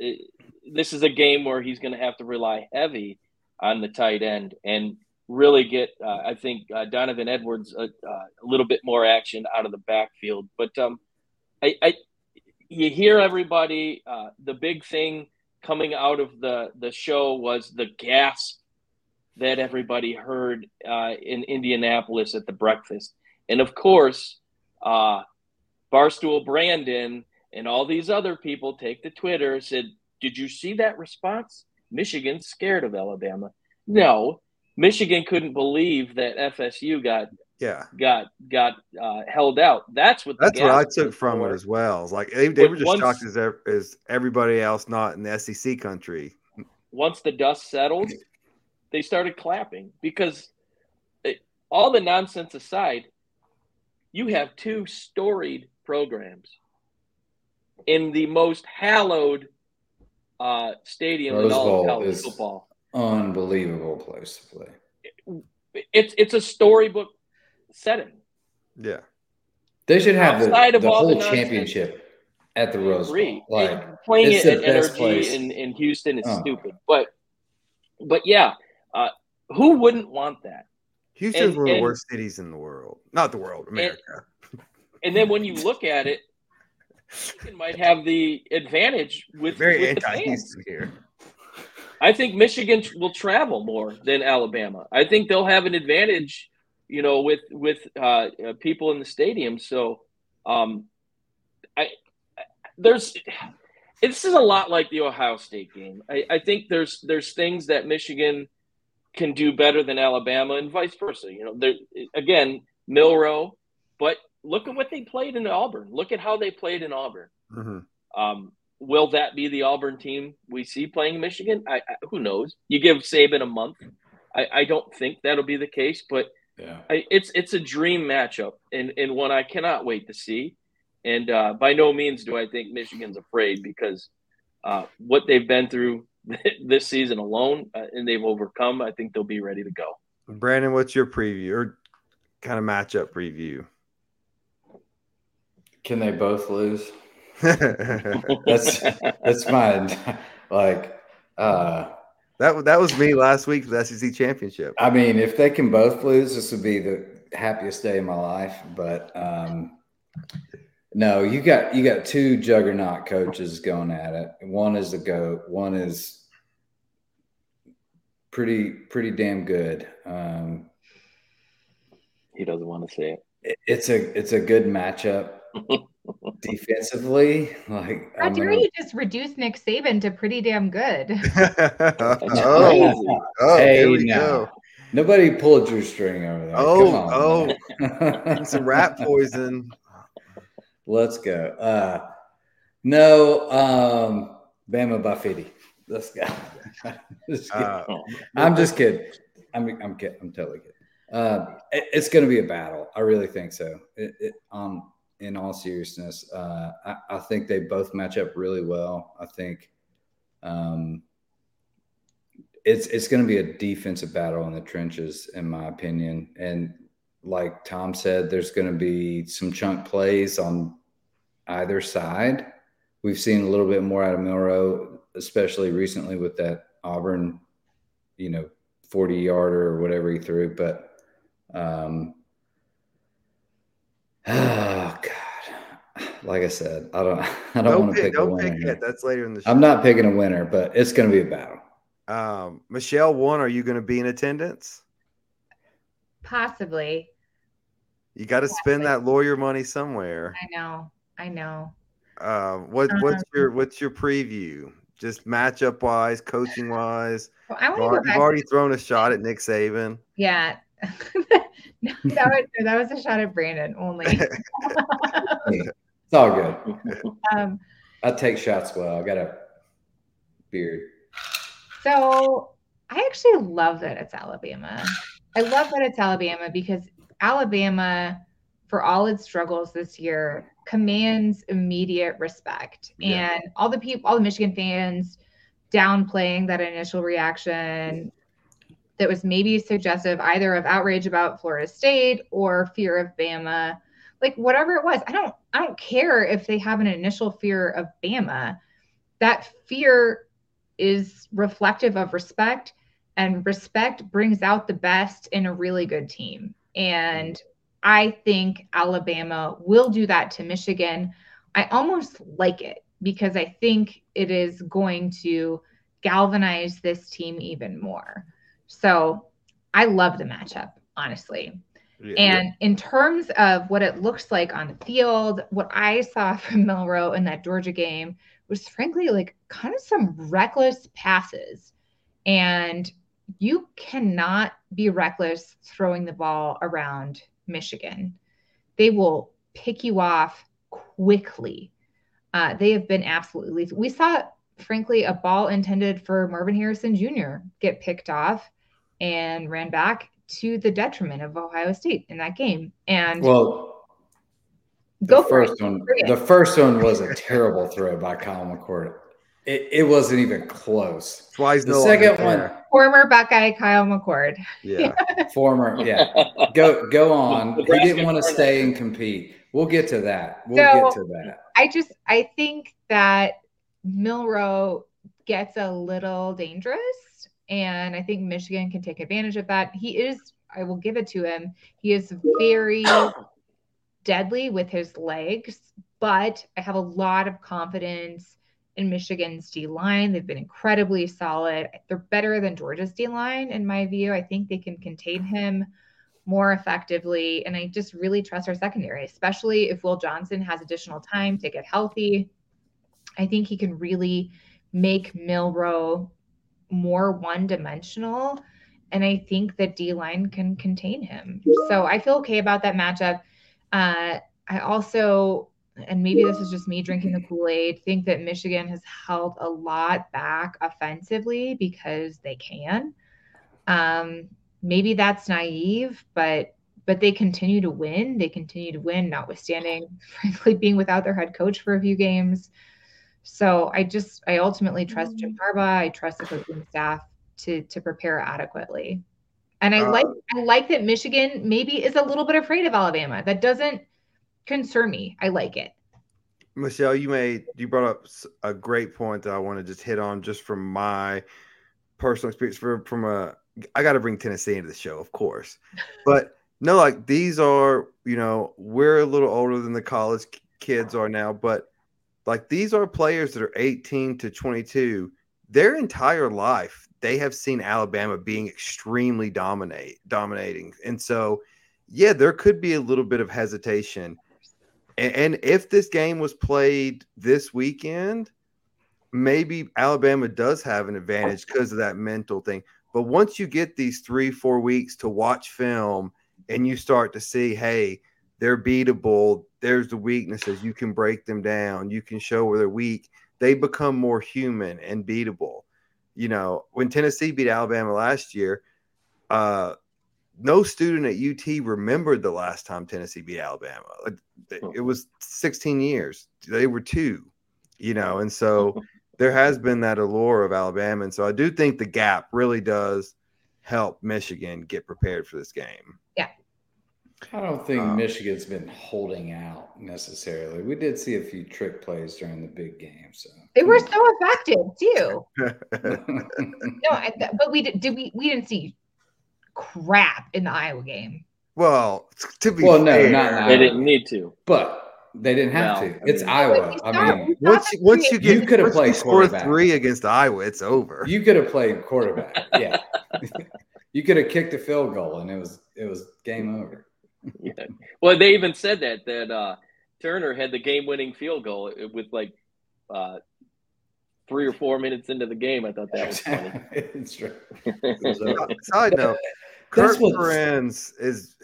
this is a game where he's going to have to rely heavy on the tight end and really get uh, I think uh, Donovan Edwards a, a little bit more action out of the backfield. But um, I, I you hear everybody uh, the big thing coming out of the the show was the gasp that everybody heard uh, in Indianapolis at the breakfast, and of course, uh, Barstool Brandon and all these other people take to Twitter said, "Did you see that response? Michigan's scared of Alabama." No, Michigan couldn't believe that FSU got yeah, got got uh, held out. That's what that's what I took from for. it as well. Like they, they were just once- shocked as, as everybody else not in the SEC country. once the dust settled, they started clapping because it, all the nonsense aside, you have two storied programs in the most hallowed uh, stadium Rose in all Bowl of college football. Unbelievable place to play. It's it's a storybook setting. Yeah, They should have the, Outside of the all whole the championship at the Rose Agree. Bowl. Like playing it's it the at best NRG place. in, in Houston is Oh. stupid. But but yeah, uh, who wouldn't want that? Houston's And- one of the worst cities in the world. Not the world, America. And then when you look at it, Michigan might have the advantage with, Very with the anti fans. Houston here. I think Michigan will travel more than Alabama. I think they'll have an advantage, you know, with with uh, uh, people in the stadium. So, um, I there's this is a lot like the Ohio State game. I, I think there's there's things that Michigan can do better than Alabama, and vice versa. You know, again, Milroe, but look at what they played in Auburn. Look at how they played in Auburn. hmm Um, will that be the Auburn team we see playing Michigan? I, I, who knows? You give Saban a month. I, I don't think that'll be the case, but yeah. I, it's it's a dream matchup and, and one I cannot wait to see. And uh, by no means do I think Michigan's afraid because uh, what they've been through this season alone uh, and they've overcome, I think they'll be ready to go. Brandon, what's your preview or kind of matchup preview? Can they both lose? That's that's my like uh that was me last week for the SEC championship. I mean, if they can both lose, this would be the happiest day of my life. But um, no, you got you got two juggernaut coaches going at it. One is the goat. One is pretty pretty damn good. Um, He doesn't want to say it. it- it's a it's a good matchup defensively. Like How dare gonna- you just reduce Nick Saban to pretty damn good? oh, crazy. oh, Hey, here we now. go. Nobody pull a Drew string over there. Oh, Come on, oh, man. some rat poison. Let's go. Uh, no, um, Bama by 50. Let's go. Just. Uh, I'm just kidding. I'm, I'm kidding. I'm totally kidding. Uh, it- it's going to be a battle. I really think so. It, it, um, in all seriousness, uh, I, I think they both match up really well. I think um, it's it's going to be a defensive battle in the trenches, in my opinion. And like Tom said, there's going to be some chunk plays on either side. We've seen a little bit more out of Milroe, especially recently with that Auburn, you know, 40 yarder or whatever he threw. But, um, oh God, like I said, I don't, I don't, don't want to pick, pick, a don't winner. pick here. it. That's later in the show. I'm not picking a winner, but it's going to be a battle. Um, Michelle, one, are you going to be in attendance? Possibly. You got to spend that lawyer money somewhere. I know. I know. Uh, what what's Um, your what's your preview? Just matchup wise, coaching wise. Well, I want to You've go already, back. already thrown a shot at Nick Saban. Yeah. no, that was that was a shot at Brandon only. It's all good. um, I take shots well. I got a beard. so I actually love that it's Alabama. I love that it's Alabama because Alabama, for all its struggles this year, commands immediate respect. Yeah. And all the people, all the Michigan fans downplaying that initial reaction that was maybe suggestive either of outrage about Florida State or fear of Bama. Like whatever it was, I don't I don't care if they have an initial fear of Bama. That fear is reflective of respect and respect brings out the best in a really good team. And I think Alabama will do that to Michigan. I almost like it because I think it is going to galvanize this team even more. So I love the matchup, honestly. Yeah. And in terms of what it looks like on the field, what I saw from Milroe in that Georgia game was frankly like kind of some reckless passes. And you cannot be reckless throwing the ball around Michigan. They will pick you off quickly. Uh, they have been absolutely lethal. We saw, frankly, a ball intended for Marvin Harrison Jr. get picked off and ran back to the detriment of Ohio State in that game. And well, go the first one. The first one was a terrible throw by Kyle McCord. It, it wasn't even close. Why the no second one? Former Buckeye Kyle McCord. Yeah. Former. Yeah. Go go on. He didn't want to stay and compete. We'll get to that. We'll so, get to that. I just I think that Milroe gets a little dangerous, and I think Michigan can take advantage of that. He is. I will give it to him. He is very deadly with his legs, but I have a lot of confidence in Michigan's D line. They've been incredibly solid. They're better than Georgia's D line, in my view. I think they can contain him more effectively. And I just really trust our secondary, especially if Will Johnson has additional time to get healthy. I think he can really make Milroe more one dimensional. And I think that D line can contain him. So I feel okay about that matchup. Uh, I also and maybe this is just me drinking the Kool Aid, think that Michigan has held a lot back offensively because they can. Um, maybe that's naive, but but they continue to win. They continue to win, notwithstanding, frankly, being without their head coach for a few games. So I just I ultimately trust Jim mm. Harbaugh. I trust the coaching staff to to prepare adequately. And I uh, like I like that Michigan maybe is a little bit afraid of Alabama. That doesn't concern me. I like it. Michelle, you made you brought up a great point that I want to just hit on just from my personal experience for, from a I got to bring Tennessee into the show, of course. But no, like these are, you know, we're a little older than the college kids are now, but like these are players that are 18 to 22. Their entire life, they have seen Alabama being extremely dominate dominating. And so, yeah, there could be a little bit of hesitation and, and if this game was played this weekend, maybe Alabama does have an advantage because of that mental thing. But once you get these three, four weeks to watch film and you start to see, hey, they're beatable, there's the weaknesses, you can break them down, you can show where they're weak, they become more human and beatable. You know, when Tennessee beat Alabama last year, uh, no student at UT remembered the last time Tennessee beat Alabama. It was 16 years. They were two, you know, and so there has been that allure of Alabama. And so I do think the gap really does help Michigan get prepared for this game. Yeah. I don't think um, Michigan's been holding out necessarily. We did see a few trick plays during the big game, so they were so effective too. no, but we did. Did we? We didn't see crap in the Iowa game. Well, to be well, fair, no, not. They didn't need to, but they didn't have no. to. It's I mean, Iowa. I mean, once you, once you get you could have played score three against Iowa, it's over. You could have played quarterback. Yeah, you could have kicked a field goal, and it was it was game over. Yeah. Well, they even said that that uh, Turner had the game-winning field goal with like uh, three or four minutes into the game. I thought that was funny. it's true. Side note, Kirk Ferentz is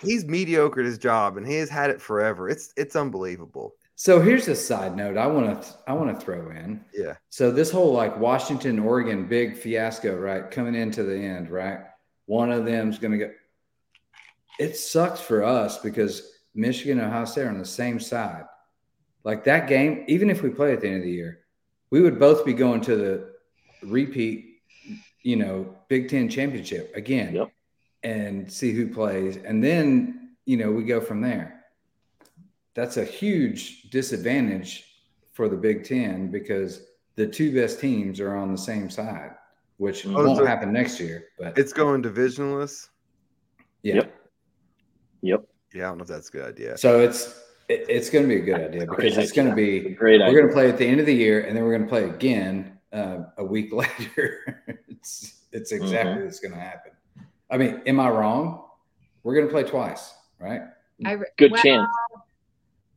he's mediocre at his job and he has had it forever. It's it's unbelievable. So here's a side note I want to I want to throw in. Yeah. So this whole like Washington Oregon big fiasco, right? Coming into the end, right? One of them's going to go. It sucks for us because Michigan and Ohio State are on the same side. Like that game, even if we play at the end of the year, we would both be going to the repeat, you know, Big Ten championship again yep. and see who plays. And then, you know, we go from there. That's a huge disadvantage for the Big Ten because the two best teams are on the same side, which oh, won't so happen next year. But it's going divisionless. Yeah. Yep. Yep. Yeah, I don't know if that's a good idea. So it's it, it's going to be a good idea because it's going to be great. We're going to play at the end of the year, and then we're going to play again uh, a week later. It's it's exactly mm-hmm. what's going to happen. I mean, am I wrong? We're going to play twice, right? I, good well, chance.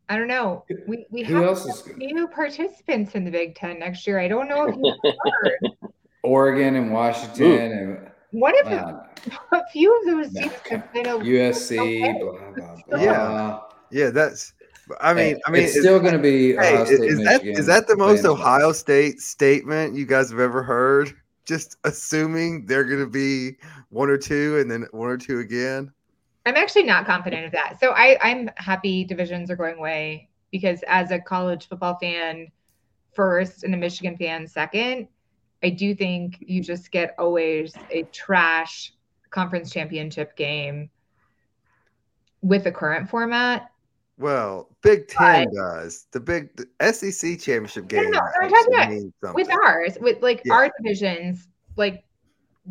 I don't know. We we Who have else is new participants in the Big Ten next year. I don't know if you heard. Oregon and Washington Ooh. and what if uh, a few of those teams have been a USC, blah, blah, blah. Yeah. Yeah, that's. I mean, Hey, I mean, it's still going to be hey, Ohio is, State, is that Michigan, is that the most Ohio. State statement you guys have ever heard? Just assuming they're going to be one or two, and then one or two again. I'm actually not confident of that. So I, I'm happy divisions are going away because as a college football fan first and a Michigan fan second, I do think you just get always a trash conference championship game with the current format. Well, Big Ten does the big the SEC championship game. no, no, I'm talking about with ours, with like Yeah. our divisions, like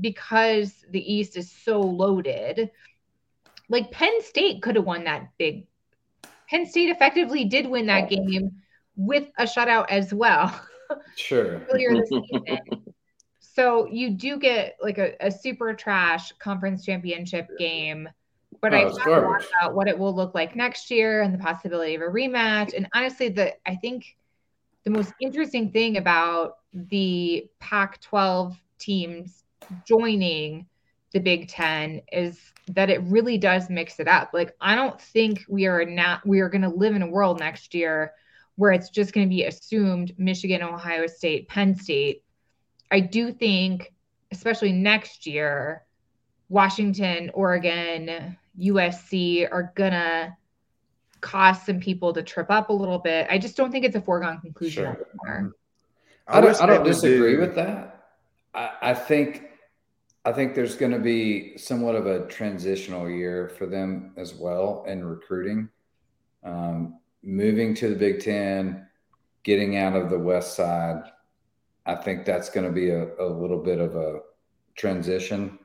because the East is so loaded, like Penn State could have won that big. Penn State effectively did win that game with a shutout as well Sure. earlier this season. So you do get like a, a super trash conference championship game. But Oh, I talk a lot about what it will look like next year and the possibility of a rematch. And honestly, the I think the most interesting thing about the Pac-12 teams joining the Big Ten is that it really does mix it up. Like I don't think we are not we are going to live in a world next year where it's just going to be assumed Michigan, Ohio State, Penn State. I do think, especially next year, Washington, Oregon, USC are gonna cause some people to trip up a little bit. I just don't think it's a foregone conclusion Sure. anymore. I don't, I don't disagree do- with that. I, I think I think there's going to be somewhat of a transitional year for them as well in recruiting. Um, moving to the Big Ten, getting out of the West Side, I think that's going to be a, a little bit of a transition.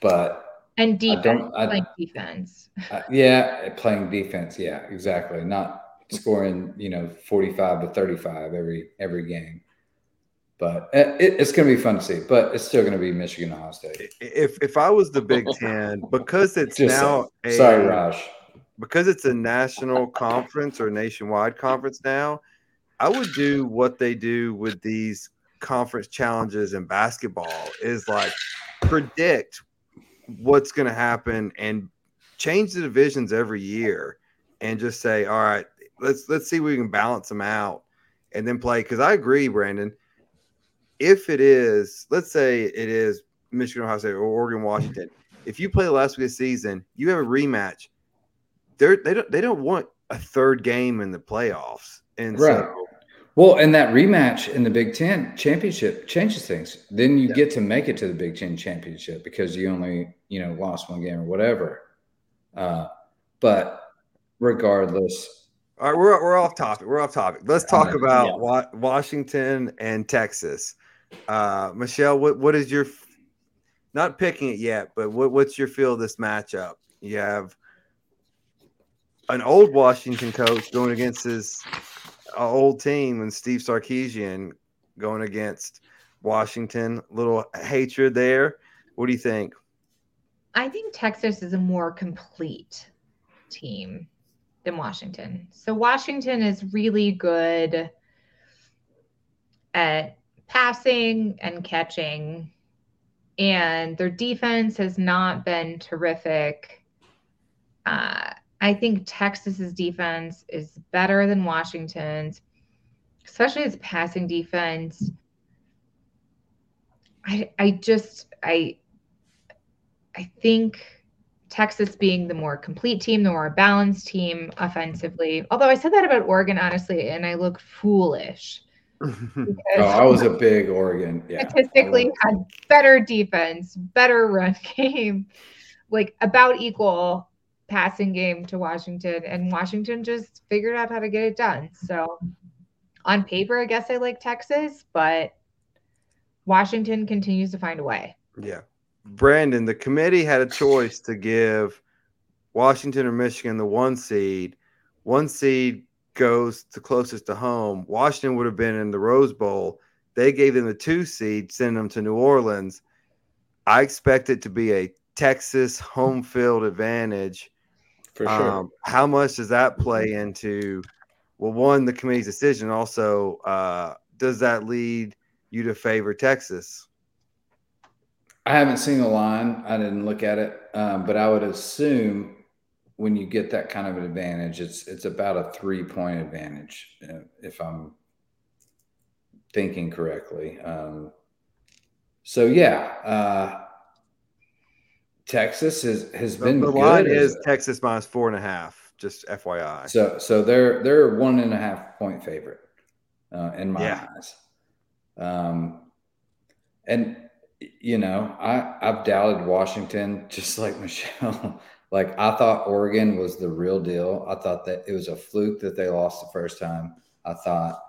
But And I defense, don't. I, playing defense. uh, yeah, playing defense. Yeah, exactly. Not scoring, you know, forty-five to thirty-five every every game. But uh, it, it's going to be fun to see. But it's still going to be Michigan, Ohio State. If if I was the Big Ten, because it's Just now a, saying. sorry, Raj. because it's a national conference or nationwide conference now, I would do what they do with these conference challenges in basketball is like predict what's going to happen and change the divisions every year and just say, all right, let's let's see if we can balance them out and then play. Because I agree, Brandon. If it is, let's say it is Michigan, Ohio State, or Oregon, Washington. If you play the last week of the season, you have a rematch they're they don't they don't want a third game in the playoffs. And Right. so Well, and that rematch in the Big Ten championship changes things. Then you Yeah. get to make it to the Big Ten championship because you only, you know, lost one game or whatever. Uh, but regardless, all right, we're we're off topic. We're off topic. Let's talk Yeah. about Yeah. Wa- Washington and Texas. Uh, Michelle, what what is your not picking it yet, but what, what's your feel of this matchup? You have an old Washington coach going against his uh, old team, and Steve Sarkisian going against Washington. Little hatred there. What do you think? I think Texas is a more complete team than Washington. So Washington is really good at passing and catching, and their defense has not been terrific. Uh, I think Texas's defense is better than Washington's, especially its passing defense. I I just I I think Texas being the more complete team, the more balanced team offensively. Although I said that about Oregon, honestly, and I look foolish. oh, I was a big Oregon. Yeah. statistically had better defense, better run game, like about equal passing game to Washington, and Washington just figured out how to get it done. So on paper, I guess I like Texas, but Washington continues to find a way. Yeah. Brandon, the committee had a choice to give Washington or Michigan the one seed. One seed goes to closest to home. Washington would have been in the Rose Bowl. They gave them the two seed, sending them to New Orleans. I expect it to be a Texas home field advantage. For sure. Um, how much does that play into, well, one, the committee's decision? Also, uh, does that lead you to favor Texas? I haven't seen the line. I didn't look at it, um, but I would assume when you get that kind of an advantage, it's it's about a three point advantage, uh, if I'm thinking correctly. Um, so yeah, uh, Texas has has The, been the good line is a- Texas minus four and a half. Just FYI. so so they're they're one and a half point favorite uh, in my Yeah. eyes. Um, and you know, I I've doubted Washington just like Michelle. like I thought Oregon was the real deal. I thought that it was a fluke that they lost the first time. I thought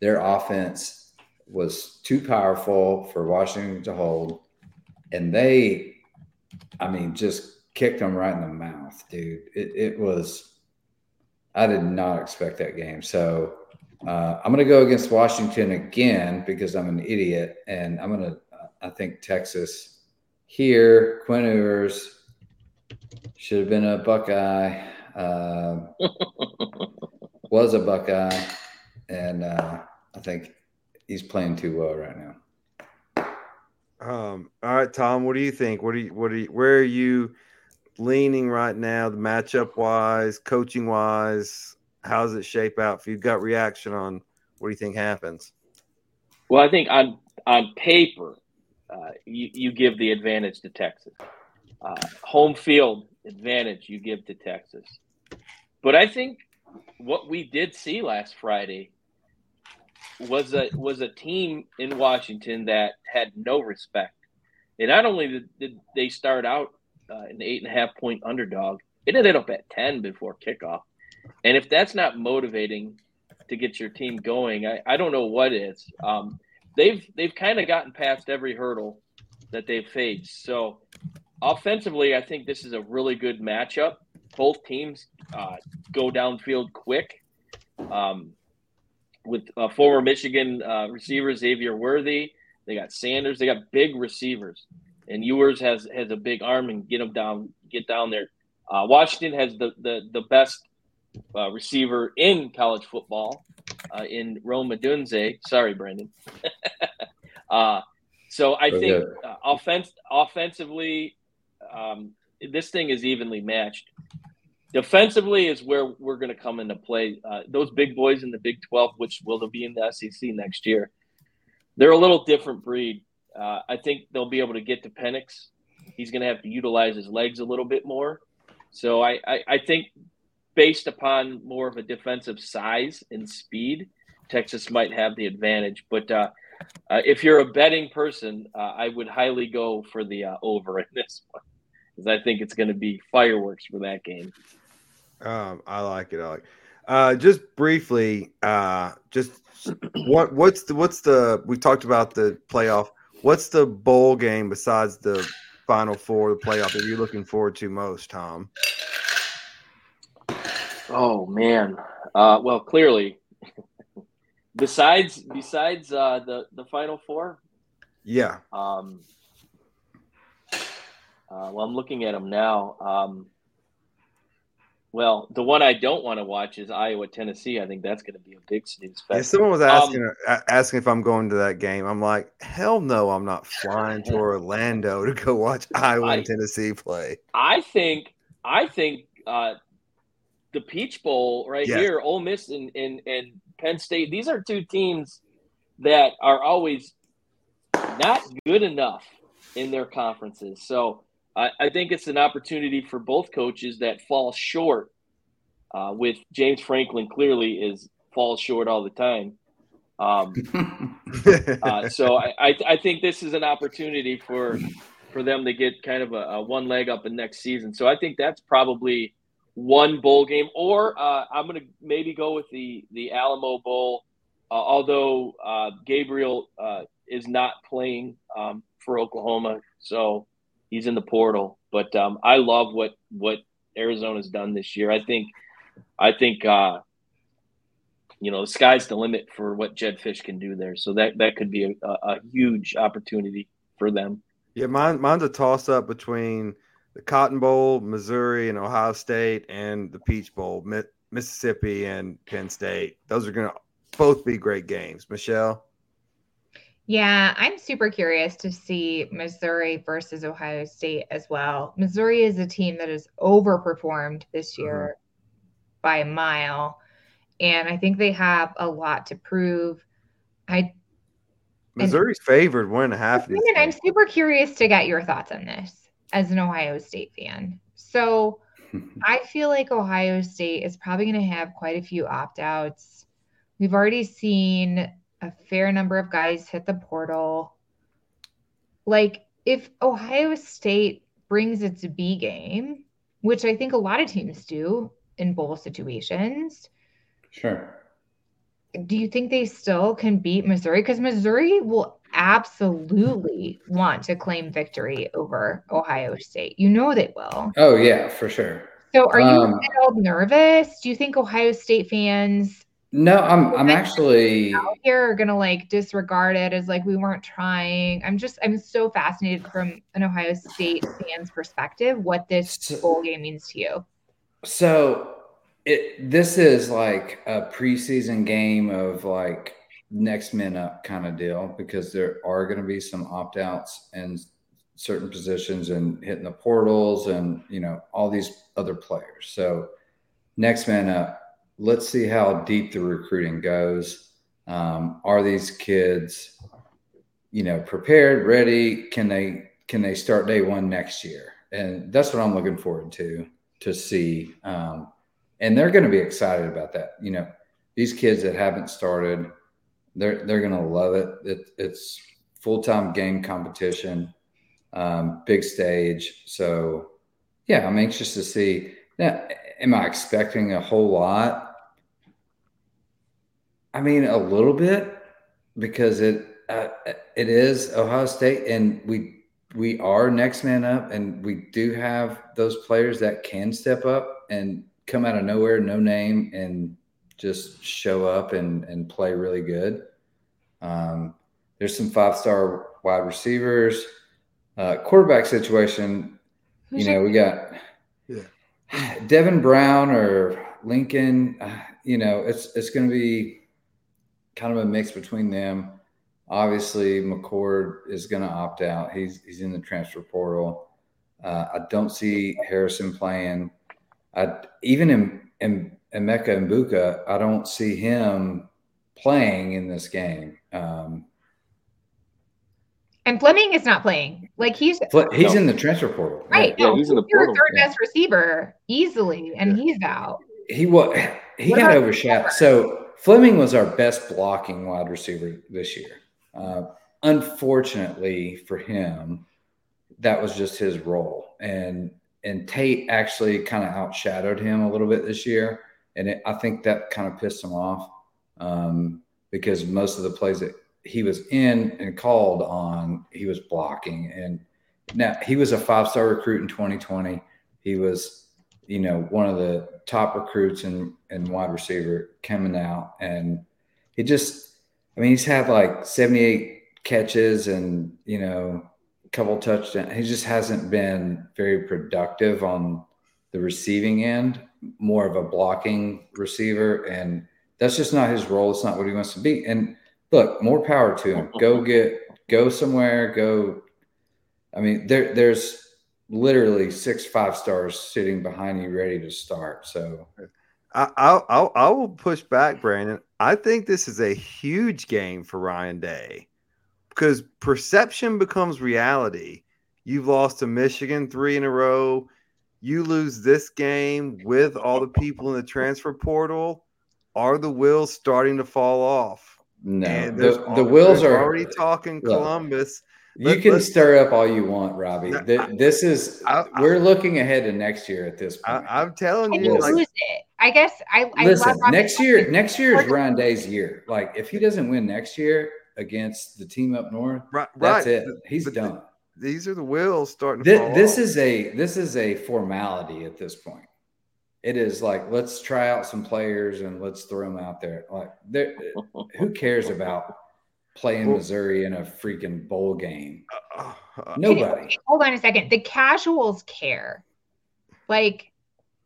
their offense was too powerful for Washington to hold, and they, I mean, just kicked them right in the mouth, dude. It it was. I did not expect that game. So uh, I'm going to go against Washington again because I'm an idiot, and I'm going to. I think Texas here. Quinn Ewers should have been a Buckeye. Uh, was a Buckeye, and uh, I think he's playing too well right now. Um, all right, Tom, what do you think? What do you, what do you, where are you leaning right now, the matchup wise, coaching wise? How does it shape out? If you've got reaction on what do you think happens? Well, I think on on paper, uh, you, you give the advantage to Texas. Uh, home field advantage you give to Texas. But I think what we did see last Friday was a was a team in Washington that had no respect. And not only did, did they start out uh, an eight and a half point underdog, it ended up at ten before kickoff. And if that's not motivating to get your team going, I, I don't know what is. Um, they've they've kind of gotten past every hurdle that they've faced. So offensively, I think this is a really good matchup. Both teams uh, go downfield quick. Um, with uh, former Michigan uh, receiver Xavier Worthy, they got Sanders. They got big receivers, and Ewers has has a big arm and get them down, get down there. Uh, Washington has the the the best uh, receiver in college football uh, in Rome Odunze. Sorry, Brandon. uh, so I think uh, offense offensively, um, this thing is evenly matched. Defensively is where we're going to come into play. Uh, those big boys in the Big 12, which will be in the SEC next year, they're a little different breed. Uh, I think they'll be able to get to Penix. He's going to have to utilize his legs a little bit more. So I, I, I think based upon more of a defensive size and speed, Texas might have the advantage. But uh, uh, if you're a betting person, uh, I would highly go for the uh, over in this one because I think it's going to be fireworks for that game. Um, I like it. I like. Uh, just briefly, uh, just what what's the what's the we talked about the playoff. What's the bowl game besides the Final Four, the playoff that you're looking forward to most, Tom? Oh man. Uh, well, clearly, besides besides uh, the the Final Four, Yeah, um, uh, well, I'm looking at them now. Um, well, the one I don't want to watch is Iowa Tennessee. I think that's going to be a big snooze yeah. Someone was Um, asking a- asking if I'm going to that game. I'm like, hell no, I'm not flying to Orlando to go watch Iowa I- and Tennessee play. I think I think uh, the Peach Bowl right Yes. here, Ole Miss and, and and Penn State. These are two teams that are always not good enough in their conferences. So I, I think it's an opportunity for both coaches that fall short. Uh, with James Franklin, clearly is falls short all the time. Um, uh, so I, I, I think this is an opportunity for for them to get kind of a, a one leg up in next season. So I think that's probably one bowl game, or uh, I'm going to maybe go with the the Alamo Bowl. Uh, although uh, Gabriel uh, is not playing um, for Oklahoma, so he's in the portal. But um, I love what what Arizona's done this year. I think I think uh, you know the sky's the limit for what Jedd Fisch can do there. So that that could be a, a, huge opportunity for them. Yeah, mine, mine's a toss up between the Cotton Bowl, Missouri and Ohio State, and the Peach Bowl, Mi- Mississippi and Penn State. Those are going to both be great games. Michelle? Yeah, I'm super curious to see Missouri versus Ohio State as well. Missouri is a team that has overperformed this Mm-hmm. year by a mile, and I think they have a lot to prove. I Missouri's favored one and a half. Brandon, I'm super curious to get your thoughts on this as an Ohio State fan. So I feel like Ohio State is probably going to have quite a few opt outs. We've already seen a fair number of guys hit the portal. Like, if Ohio State brings its B game, which I think a lot of teams do in bowl situations, Sure. do you think they still can beat Missouri? Because Missouri will absolutely want to claim victory over Ohio State. You know they will. Oh yeah, for sure. So are you Um, at all nervous? Do you think Ohio State fans No, I'm I'm actually out here are gonna like disregard it as like we weren't trying? I'm just I'm so fascinated from an Ohio State fan's perspective what this So- bowl game means to you. So it this is like a preseason game of like next men up kind of deal because there are going to be some opt outs and certain positions and hitting the portals and you know all these other players. So next man up. Let's see how deep the recruiting goes. Um, are these kids, you know, prepared, ready? Can they can they start day one next year? And that's what I'm looking forward to to see. Um, and they're going to be excited about that. You know, these kids that haven't started, they're they're going to love it. it it's full time game competition, um, big stage. So, yeah, I'm anxious to see. Now, am I expecting a whole lot? I mean, a little bit because it uh, it is Ohio State, and we we are next man up, and we do have those players that can step up and come out of nowhere, no name, and just show up and and play really good. Um, there's some five star wide receivers. Uh, quarterback situation, Who's you know, your- we got Yeah. Devin Brown or Lincoln. Uh, you know, it's it's going to be kind of a mix between them. Obviously, McCord is going to opt out. He's he's in the transfer portal. Uh, I don't see Harrison playing. I even in in Emeka Egbuka, I don't see him playing in this game. Um, and Fleming is not playing. Like he's but he's No. in the transfer portal. right. Yeah, no, he's in the portal. third best receiver easily, and he's out. he was he What got about overshadowed. So Fleming was our best blocking wide receiver this year. Uh, unfortunately for him, that was just his role, and and Tate actually kind of outshadowed him a little bit this year, and it, I think that kind of pissed him off um, because most of the plays that he was in and called on, he was blocking, and now he was a five star recruit in 2020. He was you know, one of the top recruits and and wide receiver coming out, and he just, I mean, he's had like seventy eight catches and you know, a couple touchdowns. He just hasn't been very productive on the receiving end. More of a blocking receiver, and that's just not his role. It's not what he wants to be. And look, more power to him. Go get, go somewhere. Go. I mean, there there's literally six five stars sitting behind you ready to start. So I, I, I, I will push back, Brandon. I think this is a huge game for Ryan Day because perception becomes reality. You've lost to Michigan three in a row. You lose this game with all the people in the transfer portal. Are the wheels starting to fall off? No, the, al- the wheels are already talking Look, Columbus. You let- can stir up all you want, Robbie. No, Th- I- this is I- I- we're looking ahead to next year at this I, point. I'm telling Can you, you like, lose it? I guess I, I Listen, love next year, next year is Ryan Day's year. Like if he doesn't win next year against the team up north, right, that's right. it. He's But the- done. These are the wheels starting to This, fall this is a this is a formality at this point. It is like let's try out some players and let's throw them out there. Like who cares about playing Missouri in a freaking bowl game? Uh, uh, Can you- Nobody. hold on a second. The casuals care. Like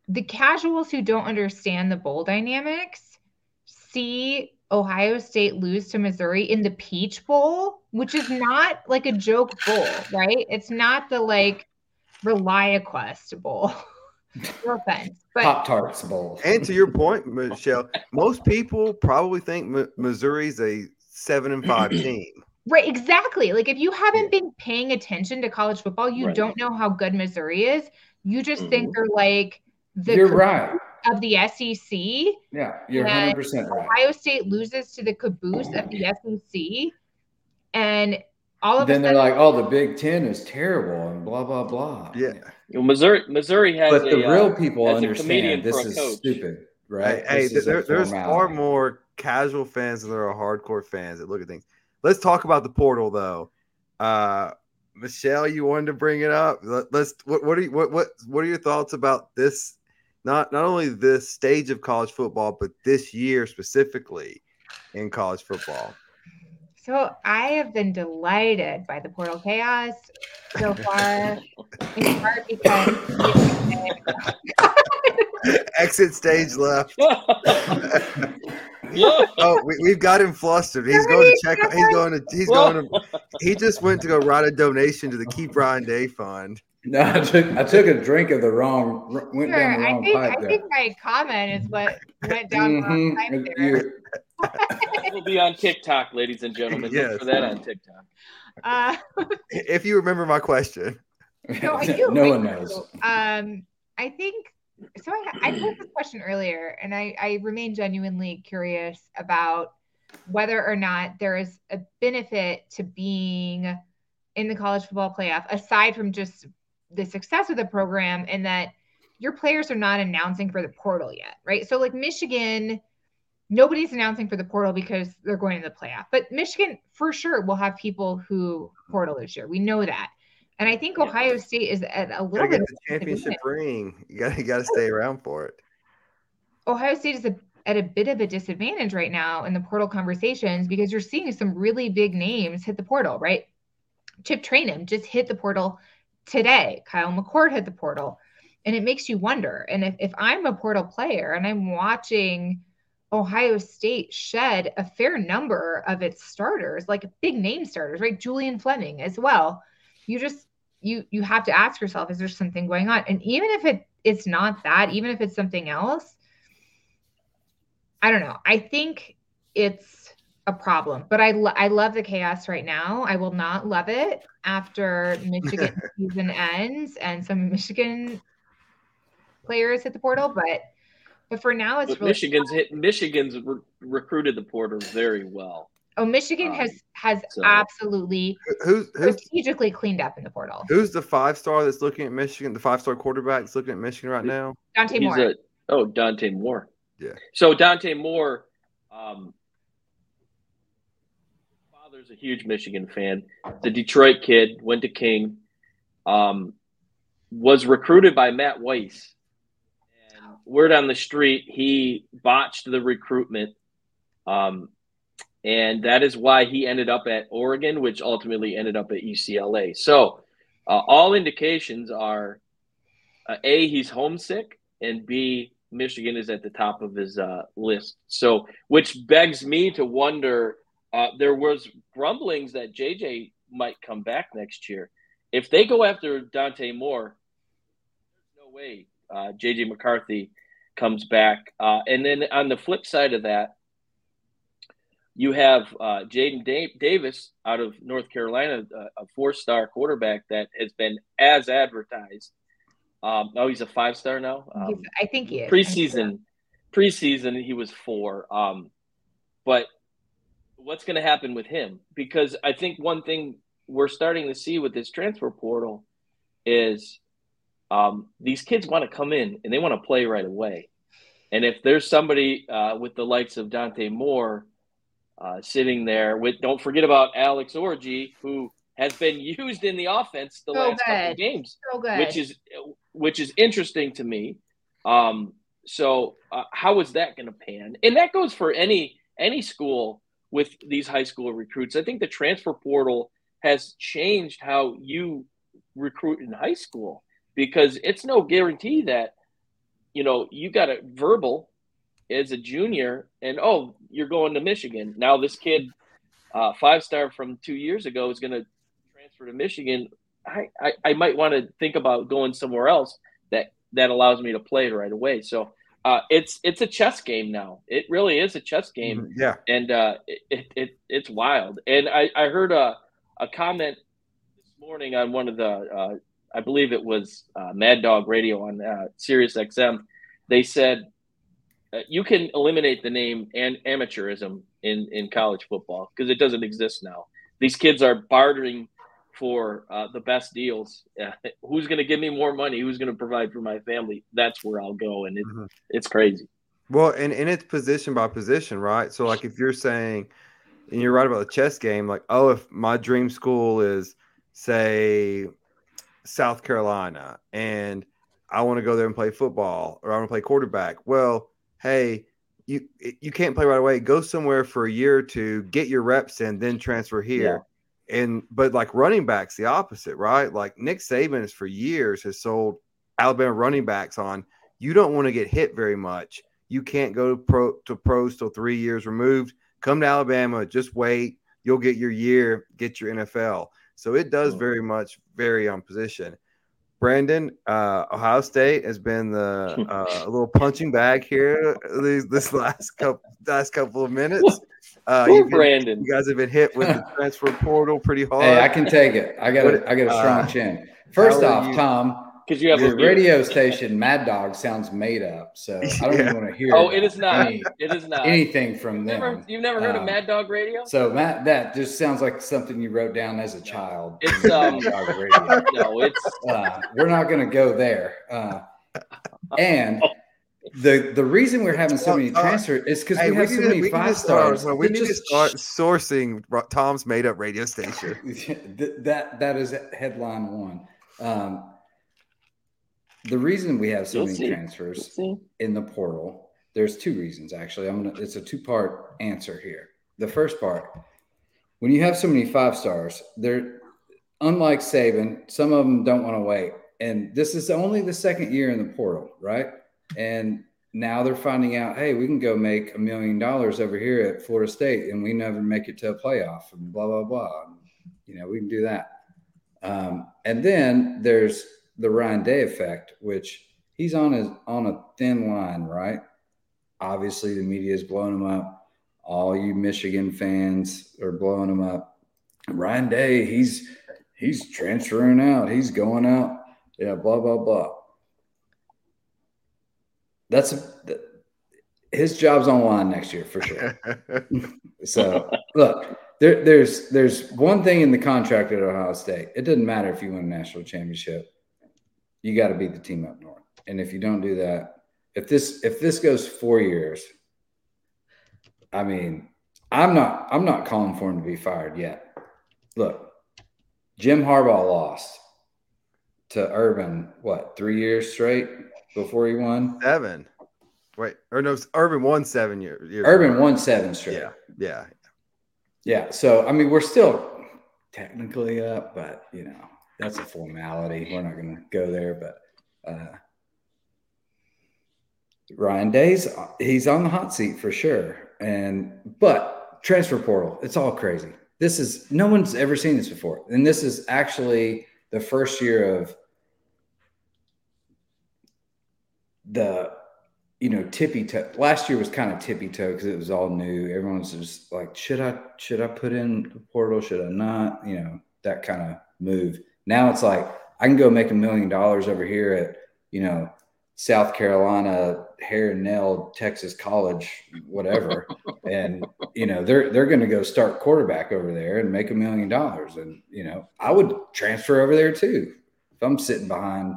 the casuals who don't understand the bowl dynamics see Ohio State lose to Missouri in the Peach Bowl, which is not like a joke bowl, right? It's not the like ReliaQuest Bowl. no offense, Pop Tarts Bowl. And to your point, Michelle, most people probably think M- Missouri's a seven and five team. right, exactly. Like if you haven't been paying attention to college football, you Right. don't know how good Missouri is. You just Mhm. think they're like the You're caboose right. of the SEC. Yeah, you're Yeah. 100% right. Ohio State loses to the caboose of the SEC, and all of Then a they're sudden, like, oh, the Big Ten is terrible and blah, blah, blah. Yeah. You know, Missouri Missouri has But the a, uh, real people has a comedian understand this is coach. stupid, right? Hey, This is a there, there's far more casual fans than there are hardcore fans that look at things. Let's talk about the portal though. Uh, Michelle, you wanted to bring it up. Let, us what what are you, what what what are your thoughts about this? Not not only this stage of college football, but this year specifically in college football. So I have been delighted by the portal chaos so far, in part because Exit stage left. Oh, we, we've got him flustered. He's going to check. He's going to. He's going to. He just went to go write a donation to the Keep Ryan Day Fund. No, I took I took a drink of the wrong went Sure, down the I wrong think pipe I there. think my comment is what went down the wrong Mhm. pipe there. You- We'll be on TikTok, ladies and gentlemen. Yes. Look for that on TikTok. Uh, If you remember my question, no, I do. no one knows. Um, I think so. I, I posed this question earlier, and I, I remain genuinely curious about whether or not there is a benefit to being in the college football playoff, aside from just the success of the program, and that your players are not announcing for the portal yet, right? So, like Michigan, nobody's announcing for the portal because they're going to the playoff, but Michigan for sure will have people who portal this year. We know that. And I think Ohio State is at a gotta little bit the of a championship ring. You got you got to stay around for it. Ohio State is a, at a bit of a disadvantage right now in the portal conversations because you're seeing some really big names hit the portal, right? Chip Trayanum just hit the portal today. Kyle McCord hit the portal. And it makes you wonder. And if, if I'm a portal player and I'm watching Ohio State shed a fair number of its starters, like big name starters, right? Julian Fleming as well. You just you you have to ask yourself, is there something going on? And even if it it's not that, even if it's something else, I don't know. I think it's a problem, but I lo- I love the chaos right now. I will not love it after Michigan season ends and some Michigan players hit the portal, but but for now it's But really Michigan's hit. Michigan's re- recruited the portal very well. oh Michigan um, has has so- absolutely Who's who's strategically cleaned up in the portal. who's the five star that's looking at Michigan? The five star quarterback that's looking at Michigan right now. Dante He's Moore. a oh Dante Moore. Yeah. So Dante Moore, um, father's a huge Michigan fan. The Detroit kid went to King, um, was recruited by Matt Weiss. And word on the street, he botched the recruitment, um, and that is why he ended up at Oregon, which ultimately ended up at UCLA. So uh, all indications are uh, a he's homesick, and b Michigan is at the top of his uh, list. So, which begs me to wonder. Uh, there was grumblings that JJ might come back next year. If they go after Dante Moore, there's no way uh, JJ McCarthy comes back. Uh, and then on the flip side of that, you have uh, Jadyn da- Davis out of North Carolina, a, a four-star quarterback that has been as advertised. Um, oh, he's a five-star now. Um, I think he is. preseason preseason he was four um but what's going to happen with him because i think one thing we're starting to see with this transfer portal is um these kids want to come in and they want to play right away and if there's somebody uh, with the likes of dante moore uh, sitting there with don't forget about Alex Orji who has been used in the offense the So last couple good. games so which is which is interesting to me. Um, so uh, how is that going to pan? And that goes for any any school with these high school recruits. I think the transfer portal has changed how you recruit in high school because it's no guarantee that you know you got a verbal as a junior, and oh, you're going to Michigan. Now this kid, uh, five star from two years ago, is going to transfer to Michigan. I, I, I might want to think about going somewhere else that that allows me to play right away. So uh, it's it's a chess game now. It really is a chess game. Mm-hmm. Yeah, and uh, it, it it's wild. And I I heard a a comment this morning on one of the uh, I believe it was uh, Mad Dog Radio on uh, Sirius XM. They said uh, you can eliminate the name and amateurism in in college football because it doesn't exist now. These kids are bartering for uh, the best deals. Who's going to give me more money? Who's going to provide for my family? That's where I'll go, and it, mm-hmm. it's crazy. Well, and, and it's position by position, right? So, like, if you're saying, and you're right about the chess game, like, oh, if my dream school is, say, South Carolina, and I want to go there and play football, or I want to play quarterback. Well, hey, you you can't play right away. Go somewhere for a year or two, get your reps in, then transfer here. And but like running backs, the opposite, right? Like Nick Saban is for years has sold Alabama running backs on you don't want to get hit very much. You can't go to pro to pros till three years removed. Come to Alabama, just wait. You'll get your year, get your NFL. So it does oh. very much vary on position. Brandon, uh, Ohio State has been the uh, little punching bag here these, this last couple last couple of minutes. Uh, been, Brandon, you guys have been hit with the transfer portal pretty hard. Hey, I can take it. I got a, I got a strong uh, chin. First off, Tom, because you have your radio station, Mad Dog, sounds made up. So I don't yeah. even want to hear. Oh, it is not. Any, it is not anything from them. Never, you've never heard um, of Mad Dog Radio? So Matt, that just sounds like something you wrote down as a child. It's um, no, it's uh, we're not going to go there. Uh, and the the reason we're having so many transfers is because hey, we have so to, many five stars. Start, we need just, to start sourcing Tom's made up radio station. that that is headline one. Um, the reason we have so You'll many see. transfers in the portal, there's two reasons actually. I'm gonna it's a two-part answer here. The first part, when you have so many five stars, they're unlike Saban, some of them don't want to wait. And this is only the second year in the portal, right? And now they're finding out, hey, we can go make a million dollars over here at Florida State and we never make it to a playoff and blah, blah, blah. You know, we can do that. Um, and then there's the Ryan Day effect, which he's on his on a thin line, right? Obviously, the media is blowing him up. All you Michigan fans are blowing him up. Ryan Day, he's he's transferring out. He's going out. Yeah, blah blah blah. That's his job's on line next year for sure. so look, there, there's there's one thing in the contract at Ohio State. It doesn't matter if you win a national championship you got to beat the team up north. And if you don't do that, if this if this goes four years, I mean, I'm not I'm not calling for him to be fired yet. Look, Jim Harbaugh lost to Urban what three years straight before he won seven. Wait, or no, Urban won seven years. years Urban won seven straight. Yeah, yeah, yeah. So I mean, we're still technically up, but you know, that's a formality. We're not going to go there, but uh, Ryan Day's he's on the hot seat for sure. And but transfer portal, it's all crazy. This is no one's ever seen this before, and this is actually the first year of the you know tippy toe. Last year was kind of tippy toe because it was all new. Everyone's just like, should I should I put in the portal? Should I not? You know that kind of move. Now it's like I can go make a million dollars over here at, you know, South Carolina, hair and nail, Texas College, whatever. and, you know, they're they're gonna go start quarterback over there and make a million dollars. And, you know, I would transfer over there too. If I'm sitting behind,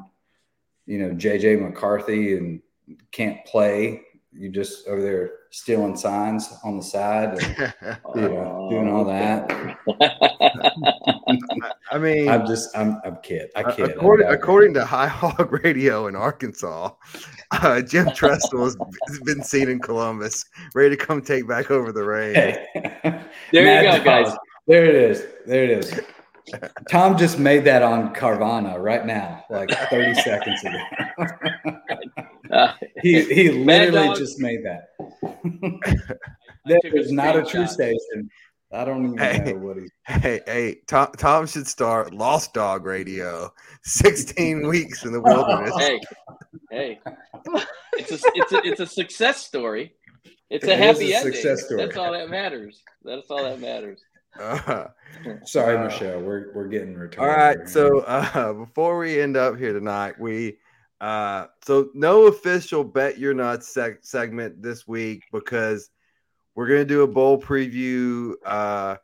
you know, JJ McCarthy and can't play, you just over there stealing signs on the side, and, you know, doing all that. I mean, I'm just, I'm, I'm kid. I kid. According, according to High Hog Radio in Arkansas, uh, Jim Tressel has been seen in Columbus, ready to come take back over the reins. Hey. there Mad you go, guys. There it is. There it is. Tom just made that on Carvana right now, like 30 seconds ago. uh, he he literally just made that. that is not a true station. I don't even hey, know what he's. Hey, hey, Tom, Tom should start Lost Dog Radio. Sixteen weeks in the wilderness. Hey, hey, it's a it's a it's a success story. It's a it happy a ending. Success story. That's all that matters. That's all that matters. Uh, Sorry, uh, Michelle. We're we're getting retarded. All right. So uh, before we end up here tonight, we uh, so no official bet your nuts seg- segment this week because we're gonna do a bowl preview uh,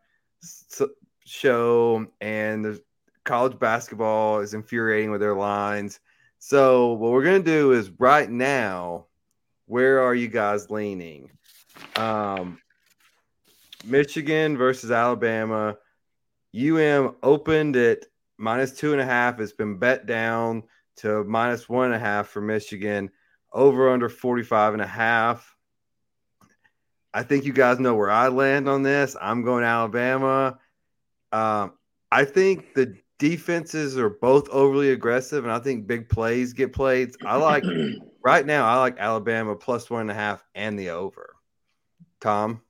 show, and the college basketball is infuriating with their lines. So what we're gonna do is right now, where are you guys leaning? Um, Michigan versus Alabama. UM opened at minus two and a half. It's been bet down to minus one and a half for Michigan. Over under 45 and a half. I think you guys know where I land on this. I'm going Alabama. Um, I think the defenses are both overly aggressive, and I think big plays get played. I like right now. I like Alabama plus one and a half and the over. Tom.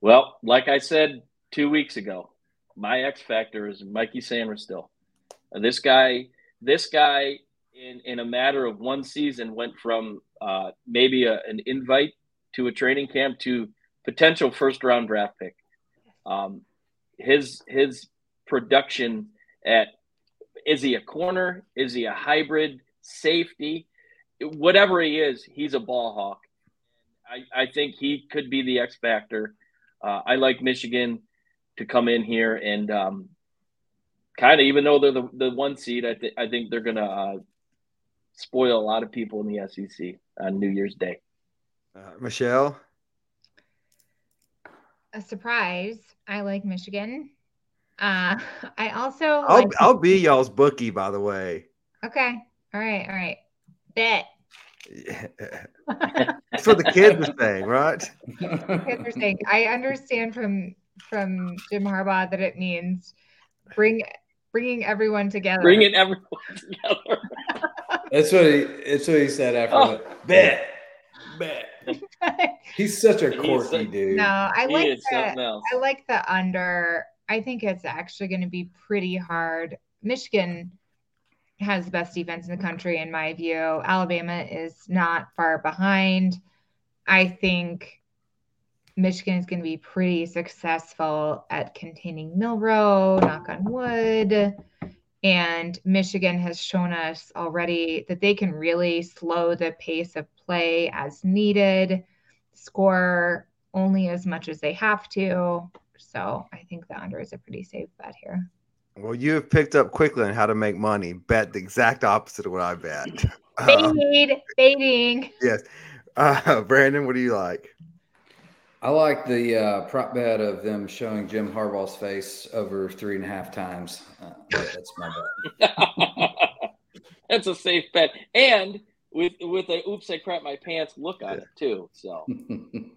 Well, like I said two weeks ago, my X factor is Mikey Sainristil. This guy, this guy, in in a matter of one season, went from uh, maybe a, an invite to a training camp to potential first round draft pick. Um, his his production at is he a corner? Is he a hybrid safety? Whatever he is, he's a ball hawk. I, I think he could be the X factor uh, I like Michigan to come in here and um, kind of, even though they're the, the one seed, I, th- I think they're going to uh, spoil a lot of people in the SEC on New Year's Day. Uh, Michelle? A surprise. I like Michigan. Uh, I also. I'll, like- I'll be y'all's bookie, by the way. Okay. All right. All right. Bet. That's what the kids are saying, right? kids are saying. I understand from from Jim Harbaugh that it means bring bringing everyone together. Bringing everyone together. that's what he. That's what he said after. Oh, bet, bet. He's such a quirky dude. No, I like the, I like the under. I think it's actually going to be pretty hard. Michigan has the best defense in the country, in my view. Alabama is not far behind. I think Michigan is going to be pretty successful at containing Milroe, knock on wood. And Michigan has shown us already that they can really slow the pace of play as needed, score only as much as they have to. So I think the under is a pretty safe bet here. Well, you have picked up quickly on how to make money. Bet the exact opposite of what I bet. Baiting, um, baiting. Yes. Uh, Brandon, what do you like? I like the uh, prop bet of them showing Jim Harbaugh's face over three and a half times. Uh, that's my bet. that's a safe bet, and with with a "oops, I crap my pants" look on it too. So. um,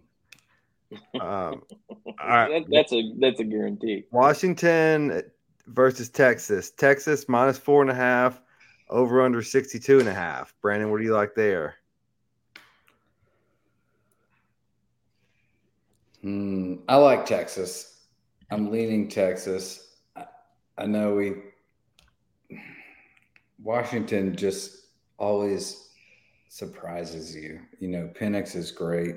that, that's a that's a guarantee. Washington versus Texas. Texas minus four and a half, over under 62 and a half. Brandon, what do you like there? Mm, I like Texas. I'm leaning Texas. I, I know we Washington just always surprises you. You know, Penix is great.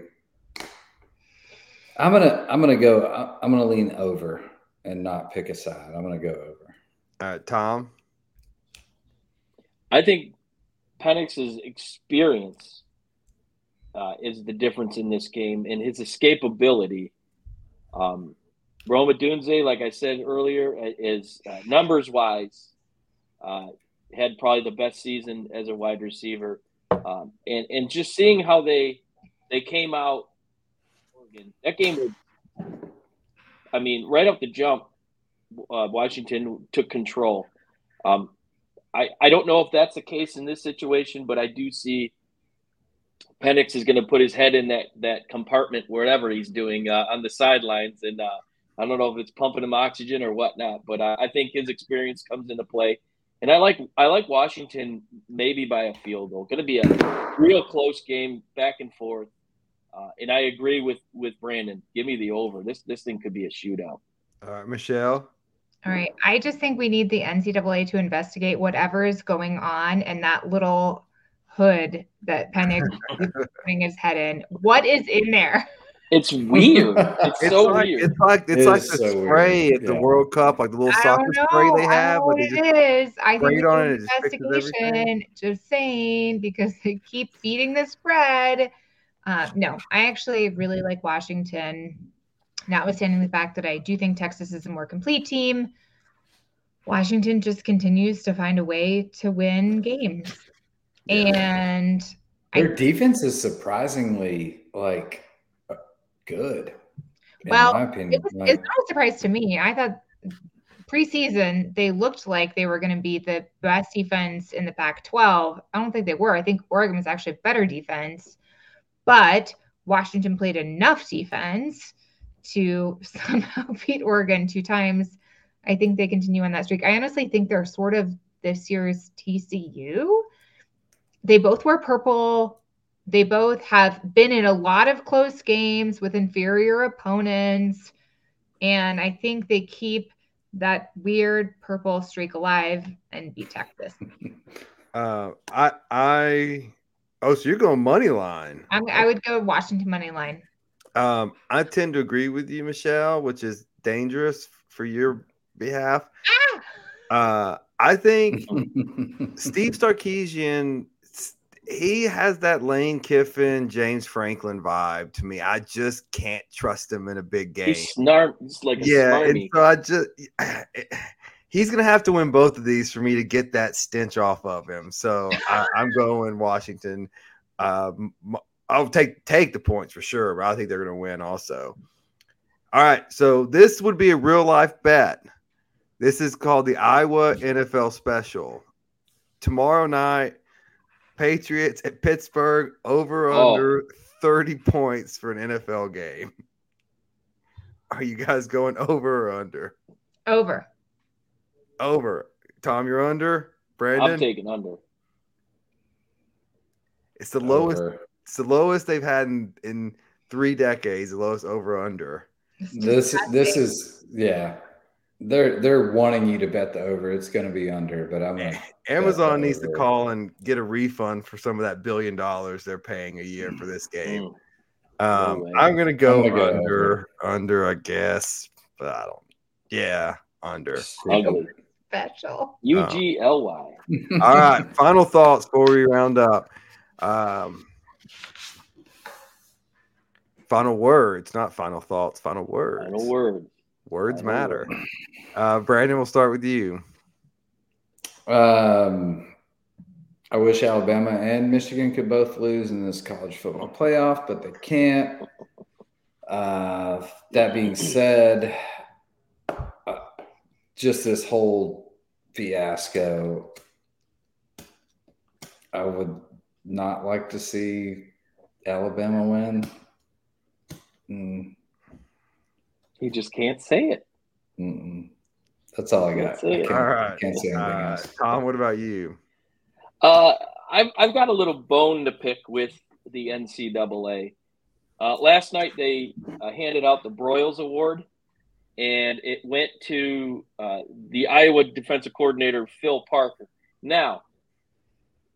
I'm gonna I'm gonna go. I'm gonna lean over and not pick a side. I'm going to go over. All right, Tom. I think Penix's experience uh, is the difference in this game and his escapability. Um, Rome Odunze, like I said earlier, is uh, numbers wise, uh, had probably the best season as a wide receiver. Um, and, and just seeing how they they came out, that game I mean, right off the jump, uh, Washington took control. Um, I, I don't know if that's the case in this situation, but I do see Penix is going to put his head in that that compartment wherever he's doing uh, on the sidelines, and uh, I don't know if it's pumping him oxygen or whatnot, but uh, I think his experience comes into play. And I like I like Washington maybe by a field goal. Going to be a real close game, back and forth. Uh, and I agree with with Brandon. Give me the over. This this thing could be a shootout. All right, Michelle. All right. I just think we need the NCAA to investigate whatever is going on in that little hood that Penix is putting his head in. What is in there? It's weird. It's, It's so like weird. it's like it's It like the so spray weird. at the Yeah. World Cup, like the little soccer don't know. spray they I have. don't know where what they it just is. I think it's and it just fixes investigation. Just saying because they keep feeding the spread. Uh, no, I actually really like Washington. Notwithstanding the fact that I do think Texas is a more complete team, Washington just continues to find a way to win games. And Their defense is surprisingly like good. Well, it was, it's not a surprise to me. I thought preseason they looked like they were going to be the best defense in the Pac 12. I don't think they were. I think Oregon was actually a better defense, but Washington played enough defense to somehow beat Oregon two times. I think they continue on that streak. I honestly think they're sort of this year's TCU. They both wear purple. They both have been in a lot of close games with inferior opponents. And I think they keep that weird purple streak alive and beat Texas. Uh, I I oh, so you're going money line. I'm, I would go Washington money line. Um, I tend to agree with you, Michelle, which is dangerous for your behalf. Uh, I think Steve Sarkisian, he has that Lane Kiffin, James Franklin vibe to me. I just can't trust him in a big game. He's snark. Like yeah, and so I just he's gonna have to win both of these for me to get that stench off of him. So I, I'm going Washington. Um, I'll take take the points for sure, but I think they're gonna win also. All right, so this would be a real life bet. This is called the Iowa NFL Special. Tomorrow night, Patriots at Pittsburgh over Oh. under 30 points for an NFL game. Are you guys going over or under? Over. Over. Tom, you're under. Brandon, I'm taking under. it's the lowest. It's the lowest they've had in, in three decades. The lowest over under. This this is yeah. They're they're wanting you to bet the over. It's going to be under, but I'm gonna Amazon the needs to call and get a refund for some of that billion dollars they're paying a year for this game. Mm. Um, way. I'm gonna go, I'm gonna go under, under, I guess, but I don't. Yeah, under. Ugly. Special. U G L Y. All right, final thoughts before we round up. Um, final words, not final thoughts. Final words. Final word. Words matter. Uh, Brandon, we'll start with you. Um, I wish Alabama and Michigan could both lose in this college football playoff, but they can't. Uh, that being said, uh, just this whole fiasco, I would not like to see Alabama win. Mm, You just can't say it. mm-mm. That's all I got. That's it. I can't, All right. can't say anything Uh, else. Tom, what about you? Uh, I've I've got a little bone to pick with the NCAA. Uh, last night they uh, handed out the Broyles Award, and it went to uh, the Iowa defensive coordinator Phil Parker. Now,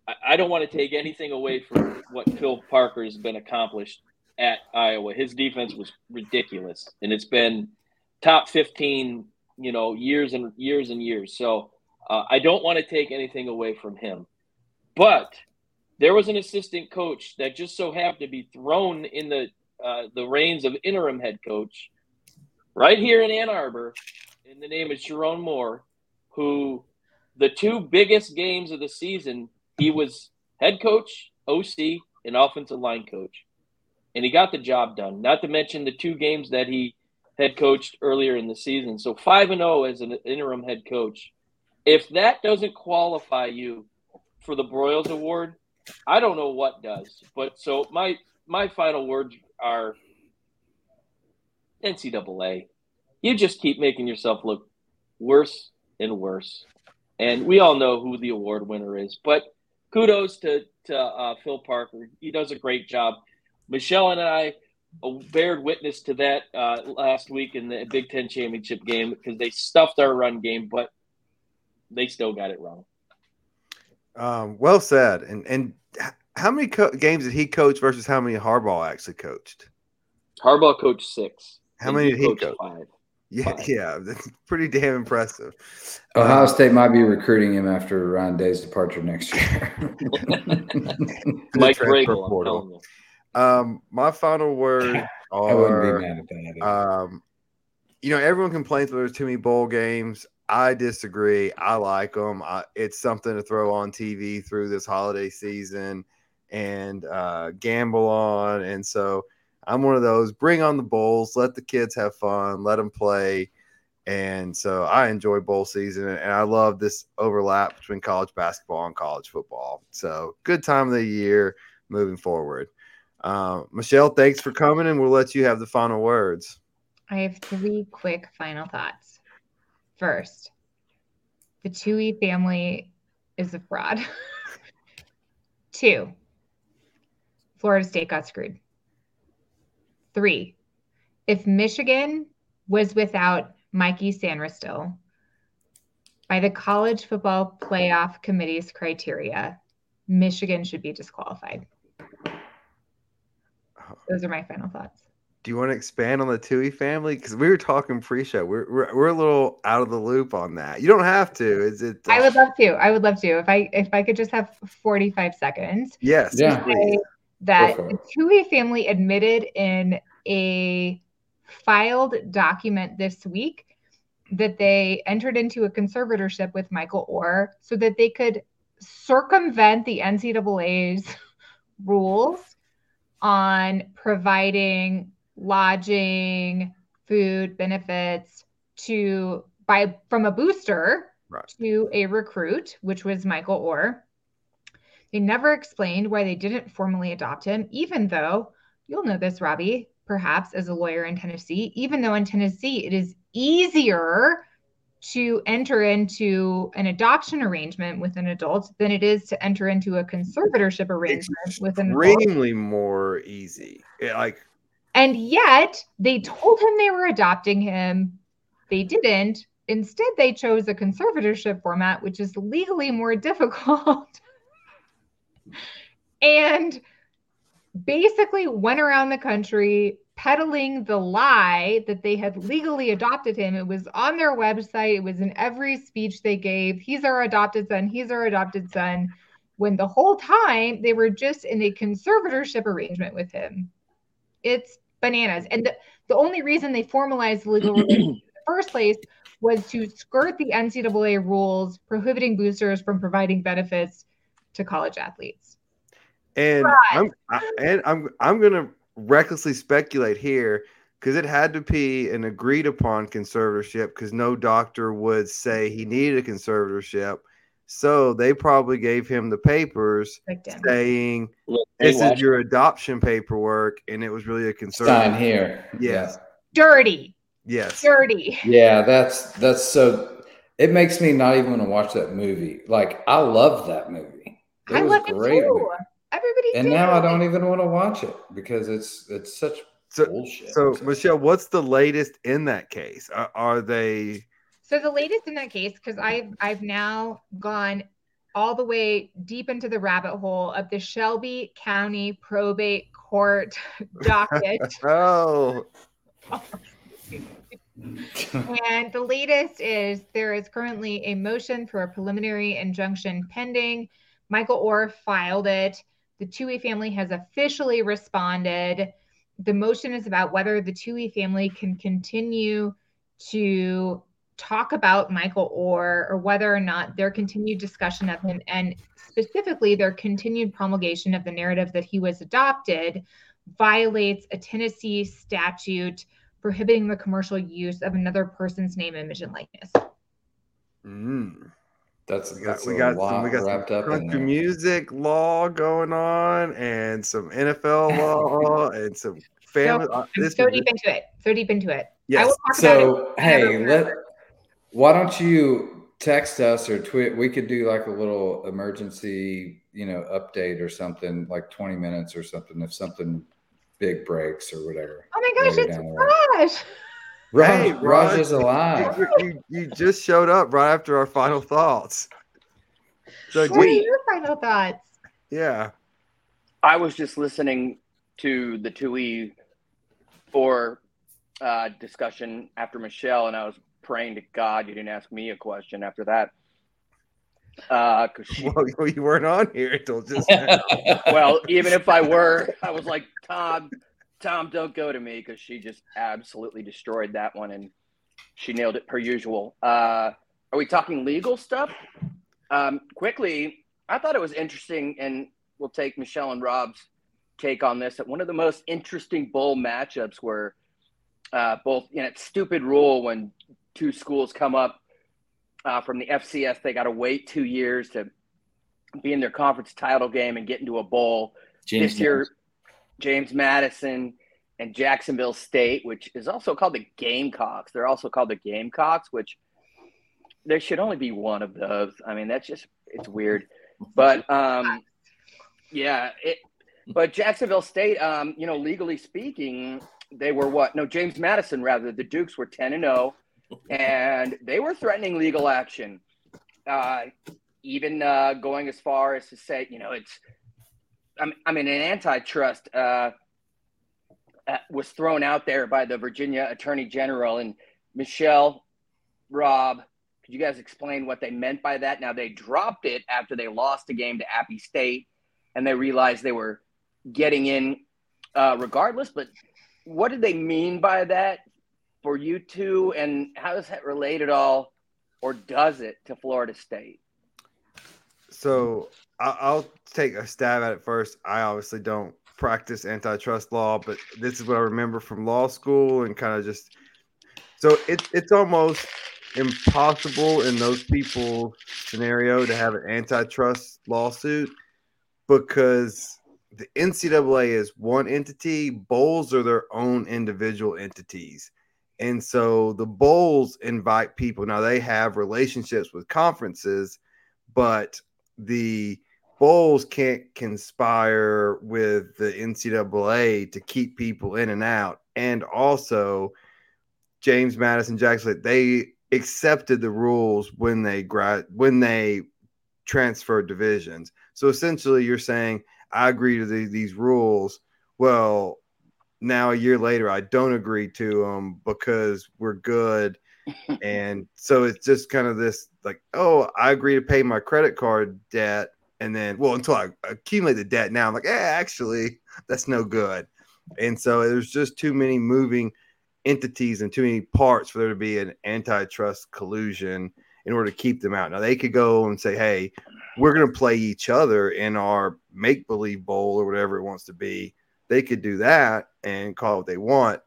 I, I don't want to take anything away from what Phil Parker has been accomplished at Iowa. His defense was ridiculous, and it's been top fifteen, you know, years and years and years. So uh, I don't want to take anything away from him. But there was an assistant coach that just so happened to be thrown in the uh, the reins of interim head coach right here in Ann Arbor, and the name is Sherrone Moore, who the two biggest games of the season he was head coach, OC, and offensive line coach, and he got the job done. Not to mention the two games that he head coached earlier in the season. So five and zero as an interim head coach. If that doesn't qualify you for the Broyles Award, I don't know what does. But so my my final words are NCAA. You just keep making yourself look worse and worse, and we all know who the award winner is. But kudos to to uh, Phil Parker. He does a great job. Michelle and I bared witness to that uh, last week in the Big Ten championship game because they stuffed our run game, but they still got it wrong. Um, well said. And and how many co- games did he coach versus how many Harbaugh actually coached? Harbaugh coached six. How many did he coach? Five. Yeah, five. yeah, that's pretty damn impressive. Ohio um, State might be recruiting him after Ryan Day's departure next year. Mike Vrabel, um, my final word are, I wouldn't be mad at that. Um, you know, everyone complains that there's too many bowl games. I disagree. I like them. I, it's something to throw on TV through this holiday season and uh, gamble on. And so I'm one of those. Bring on the bowls. Let the kids have fun. Let them play. And so I enjoy bowl season, and I love this overlap between college basketball and college football. So good time of the year moving forward. Uh, Michelle, thanks for coming, and we'll let you have the final words. I have three quick final thoughts. First, the Tuohy family is a fraud. Two, Florida State got screwed. Three, if Michigan was without Mikey Sainristil, by the college football playoff committee's criteria, Michigan should be disqualified. Those are my final thoughts. Do you want to expand on the Tuohy family? Because we were talking pre-show. We're, we're we're a little out of the loop on that. You don't have to. Is it? Uh... I would love to. I would love to. If I if I could just have forty five seconds. Yes. Yeah. That the Tuohy family admitted in a filed document this week that they entered into a conservatorship with Michael Oher so that they could circumvent the NCAA's rules on providing lodging, food, benefits to by from a booster right. to a recruit, which was Michael Oher. They never explained why they didn't formally adopt him, even though you'll know this, Robbie, perhaps as a lawyer in Tennessee, even though in Tennessee it is easier to enter into an adoption arrangement with an adult than it is to enter into a conservatorship arrangement it's with an adult. Extremely more easy. It, like and yet they told him they were adopting him. They didn't. Instead, they chose a conservatorship format, which is legally more difficult. and basically went around the country peddling the lie that they had legally adopted him. It was on their website, it was in every speech they gave. He's our adopted son, he's our adopted son. When the whole time they were just in a conservatorship arrangement with him. It's bananas. And the, the only reason they formalized the legal in the first place was to skirt the NCAA rules prohibiting boosters from providing benefits to college athletes. And I'm I, and I'm I'm gonna recklessly speculate here because it had to be an agreed upon conservatorship because no doctor would say he needed a conservatorship. So they probably gave him the papers saying this is your adoption paperwork, and it was really a concern. Sign here. Yes. Dirty. Yes. Dirty. Yeah, that's that's so. It makes me not even want to watch that movie. Like I love that movie. It I love it too. Movie. Everybody. And now I don't even want to watch it because it's it's such so, bullshit. So Michelle, what's the latest in that case? Are, are they? So the latest in that case, because I've I've now gone all the way deep into the rabbit hole of the Shelby County Probate Court docket. oh. and the latest is there is currently a motion for a preliminary injunction pending. Michael Oher filed it. The Tuohy family has officially responded. The motion is about whether the Tuohy family can continue to talk about Michael Oher or whether or not their continued discussion of him and specifically their continued promulgation of the narrative that he was adopted violates a Tennessee statute prohibiting the commercial use of another person's name, image, and likeness. Mm. That's, we got, we got some, we got wrapped some up country music law going on and some NFL law and some family. So, uh, I'm so deep into it. So deep into it. Yes. so hey, let why don't you text us or tweet? We could do like a little emergency, you know, update or something, like 20 minutes or something. If something big breaks or whatever. Oh my gosh, later it's down the line. Raj. Raj, Hey, Raj Raj. is alive. you, you, you just showed up right after our final thoughts. So, What are your final thoughts? yeah. I was just listening to the Tuohy uh, discussion after Michelle, and I was praying to God you didn't ask me a question after that. Uh, Because she, Well, you weren't on here until just now. well, even if I were, I was like, Tom, Tom, don't go to me because she just absolutely destroyed that one and she nailed it per usual. Uh, are we talking legal stuff? Um, quickly, I thought it was interesting, and we'll take Michelle and Rob's take on this. That one of the most interesting bowl matchups were uh, both, you know, it's stupid rule when two schools come up uh, from the FCS, they got to wait two years to be in their conference title game and get into a bowl. James this year, James Madison and Jacksonville State, which is also called the Gamecocks. They're also called the Gamecocks, which there should only be one of those. I mean, that's just it's weird. But um, yeah, it. But Jacksonville State, um, you know, legally speaking, they were what? No, James Madison rather. The Dukes were ten and zero, and they were threatening legal action. Uh, even uh, going as far as to say, you know, it's I mean, an antitrust uh, uh, was thrown out there by the Virginia Attorney General and Michelle, Rob. Could you guys explain what they meant by that? Now they dropped it after they lost the game to Appy State, and they realized they were getting in uh, regardless. But what did they mean by that for you two, and how does that relate at all, or does it to Florida State? So I'll take a stab at it first. I obviously don't practice antitrust law, but this is what I remember from law school and kind of just. So it's it's almost impossible in those people's scenario to have an antitrust lawsuit because the NCAA is one entity. Bowls are their own individual entities. And so the bowls invite people. Now they have relationships with conferences, but the bowls can't conspire with the NCAA to keep people in and out. And also, James Madison Jackson, they accepted the rules when they grad when they transferred divisions. So essentially, you're saying I agree to the, these rules. Well, now a year later, I don't agree to them because we're good and so it's just kind of this like, oh, I agree to pay my credit card debt, and then well, until I accumulate the debt, now I'm like, eh, actually, that's no good. And so there's just too many moving entities and too many parts for there to be an antitrust collusion in order to keep them out. Now they could go and say, hey, we're going to play each other in our make believe bowl or whatever it wants to be. They could do that and call it what they want.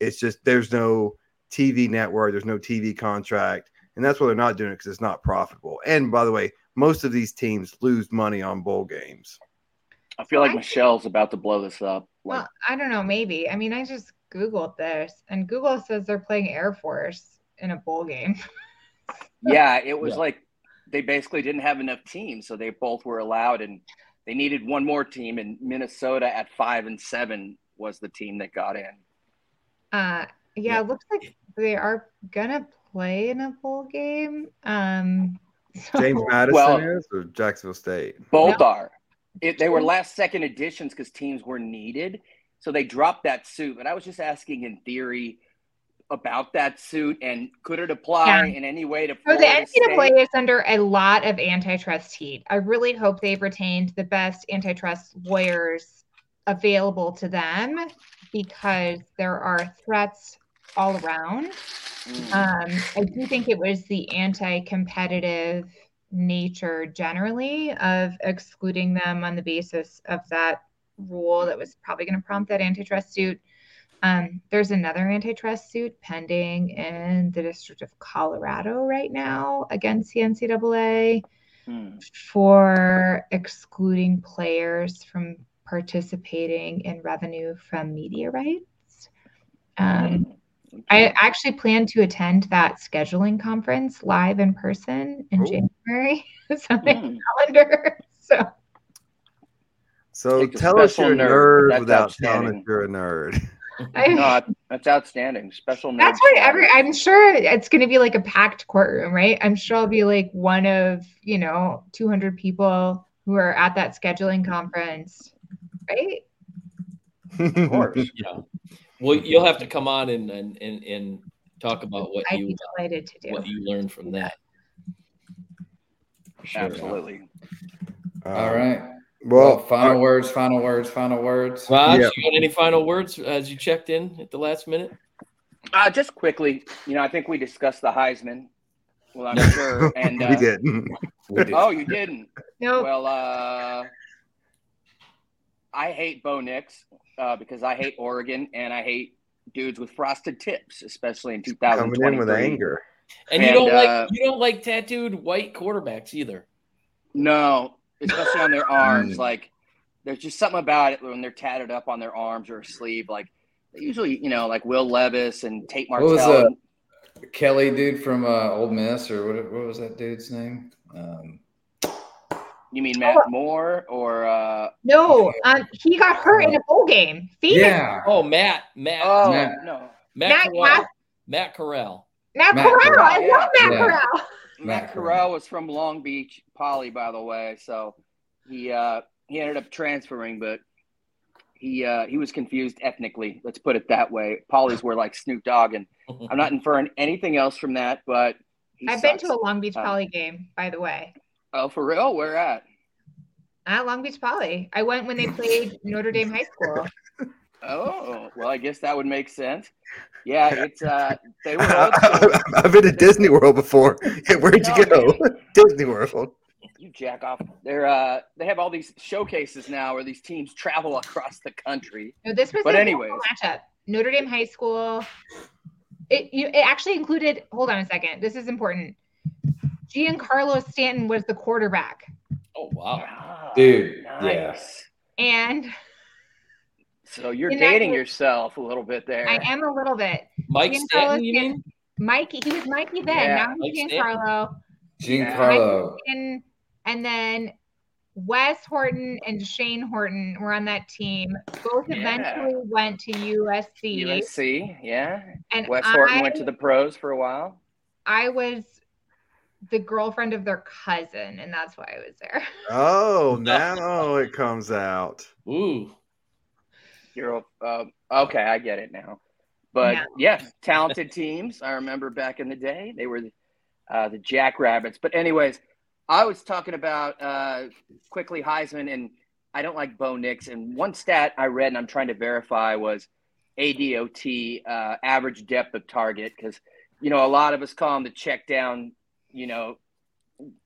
It's just there's no TV network, there's no TV contract, and that's why they're not doing it because it's not profitable. And by the way, most of these teams lose money on bowl games. I feel like I- Michelle's about to blow this up. Like, Well, I don't know, maybe. I mean, I just Googled this, and Google says they're playing Air Force in a bowl game. yeah, it was Yeah. like they basically didn't have enough teams, so they both were allowed, and they needed one more team. And Minnesota at five and seven was the team that got in. Uh, yeah, it looks like they are gonna play in a bowl game. Um, so- James Madison Well- is or Jacksonville State. Both No. are. It, they were last second additions because teams were needed, so they dropped that suit. But I was just asking in theory about that suit and could it apply Yeah. in any way to So the Florida NCAA State? is under a lot of antitrust heat. I really hope they've retained the best antitrust lawyers available to them because there are threats all around. Mm. Um, I do think it was the anti-competitive nature generally of excluding them on the basis of that rule that was probably going to prompt that antitrust suit. Um, there's another antitrust suit pending in the District of Colorado right now against the NCAA Hmm. for excluding players from participating in revenue from media rights. Um, I actually plan to attend that scheduling conference live in person in Oh. January. It's on my Hmm. calendar. So So Takes tell us special you're a nerd, nerd without telling us you're a nerd. I'm No, that's outstanding. Special. that's nerd what every. I'm sure it's going to be like a packed courtroom, right? I'm sure I'll be like one of you know 200 people who are at that scheduling conference, right? Of course. Yeah. Well, you'll have to come on and and and, and talk about what I'd you be delighted to do. what you learned from that. Sure. Absolutely. All right. Well, Well, final words, final words, final words. Raj, Yeah. you got any final words as you checked in at the last minute? Uh, just quickly, you know, I think we discussed the Heisman. Well, I'm sure. And we uh, didn't. We did. oh, you didn't. No, Well, uh, I hate Bo Nix uh, because I hate Oregon and I hate dudes with frosted tips, especially in Coming in with anger. And, you don't uh, like you don't like tattooed white quarterbacks either. No, especially on their arms. Like, there's just something about it when they're tatted up on their arms or sleeve. Like, usually, you know, like Will Levis and Tate Martell. What was Martell. the Kelly dude from uh, Ole Miss, or what, what was that dude's name? Um, you mean Matt Moore or? Uh, no, um, he got hurt in a bowl game. Phoenix. yeah. Oh, Matt, Matt, oh Matt- no, Matt, Matt Corral, Cass- Matt Corral. Matt, Matt Corral. I Corral, love Matt yeah. Corral. Matt Matt Corral was from Long Beach Poly, by the way. So he uh, he ended up transferring, but he uh, he was confused ethnically. Let's put it that way. Polys were like Snoop Dogg, and I'm not inferring anything else from that, but he I've been to a Long Beach Um, Poly game, by the way. Oh, for real? Where at? At Long Beach Poly. I went when they played Notre Dame High School. Oh, well, I guess that would make sense. Yeah, it's uh, they were old. I've been to Disney World before. Yeah, Where'd No, you go? man. Disney World. You jack off. They're uh, they have all these showcases now where these teams travel across the country. No, this was But a anyways. matchup. Notre Dame High School. It you, it actually included. Hold on a second. This is important. Giancarlo Stanton was the quarterback, Oh wow. Ah, Dude, nice. and So you're In that dating case- yourself a little bit there. I am a little bit. Mike Giancarlo Stanton, you mean? Mikey, he was Mikey then. Yeah, now Mike he's Stanton. Giancarlo. Giancarlo. And and then Wes Horton and Shane Horton were on that team. Both Yeah. eventually went to USC. USC, yeah. And Wes Horton I, went to the pros for a while. I was the girlfriend of their cousin, and that's why I was there. Oh, now it comes out. Ooh. You're uh, okay. I get it now. But Yeah. yeah, talented teams. I remember back in the day they were uh, the Jackrabbits. But anyways, I was talking about uh, quickly Heisman, and I don't like Bo Nix. And one stat I read, and I'm trying to verify, was ADOT, uh, average depth of target, because you know a lot of us call him the check down, you know,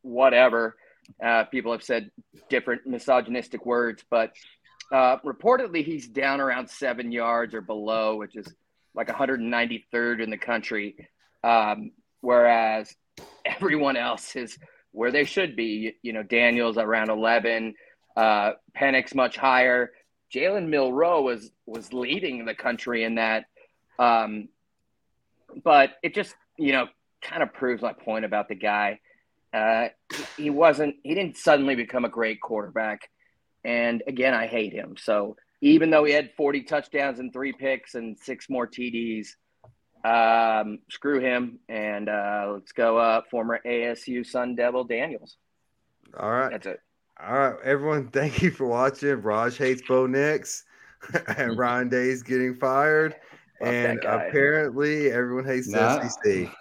whatever. Uh, people have said different misogynistic words, but uh, reportedly he's down around seven yards or below, which is like 193rd in the country. Um, whereas everyone else is where they should be. You know, Daniels around 11, uh, Penix much higher. Jalen Milroe was was leading the country in that. Um, but it just, you know, kind of proves my point about the guy. Uh, he wasn't, he didn't suddenly become a great quarterback. And again, I hate him. So even though he had 40 touchdowns and three picks and six more TDs, um, screw him. And uh, let's go up former ASU Sun Devil Daniels. All right. That's it. All right, everyone. Thank you for watching. Raj hates Bo Nix, and Ryan Day's getting fired. Fuck that and apparently, everyone hates the Nah. SEC.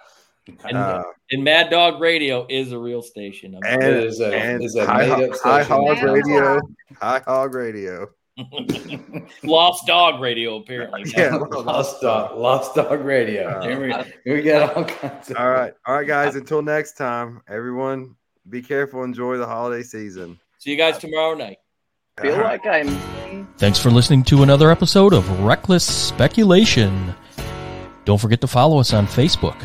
And, Uh, and Mad Dog Radio is a real station. I mean, and It is a- and it's a high, made up high hog radio, high hog radio. Lost Dog Radio, apparently. Yeah. Lost Dog, Lost Dog Radio. Uh, Here we, we got all kinds of. All right, all right, guys. Until next time, everyone, be careful. Enjoy the holiday season. See you guys tomorrow night. Feel All right. like I'm Thanks for listening to another episode of Reckless Speculation. Don't forget to follow us on Facebook,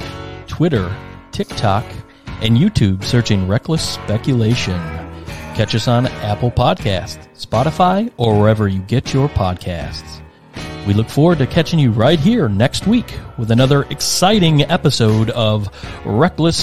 Twitter, TikTok, and YouTube searching Reckless Speculation. Catch us on Apple Podcasts, Spotify, or wherever you get your podcasts. We look forward to catching you right here next week with another exciting episode of Reckless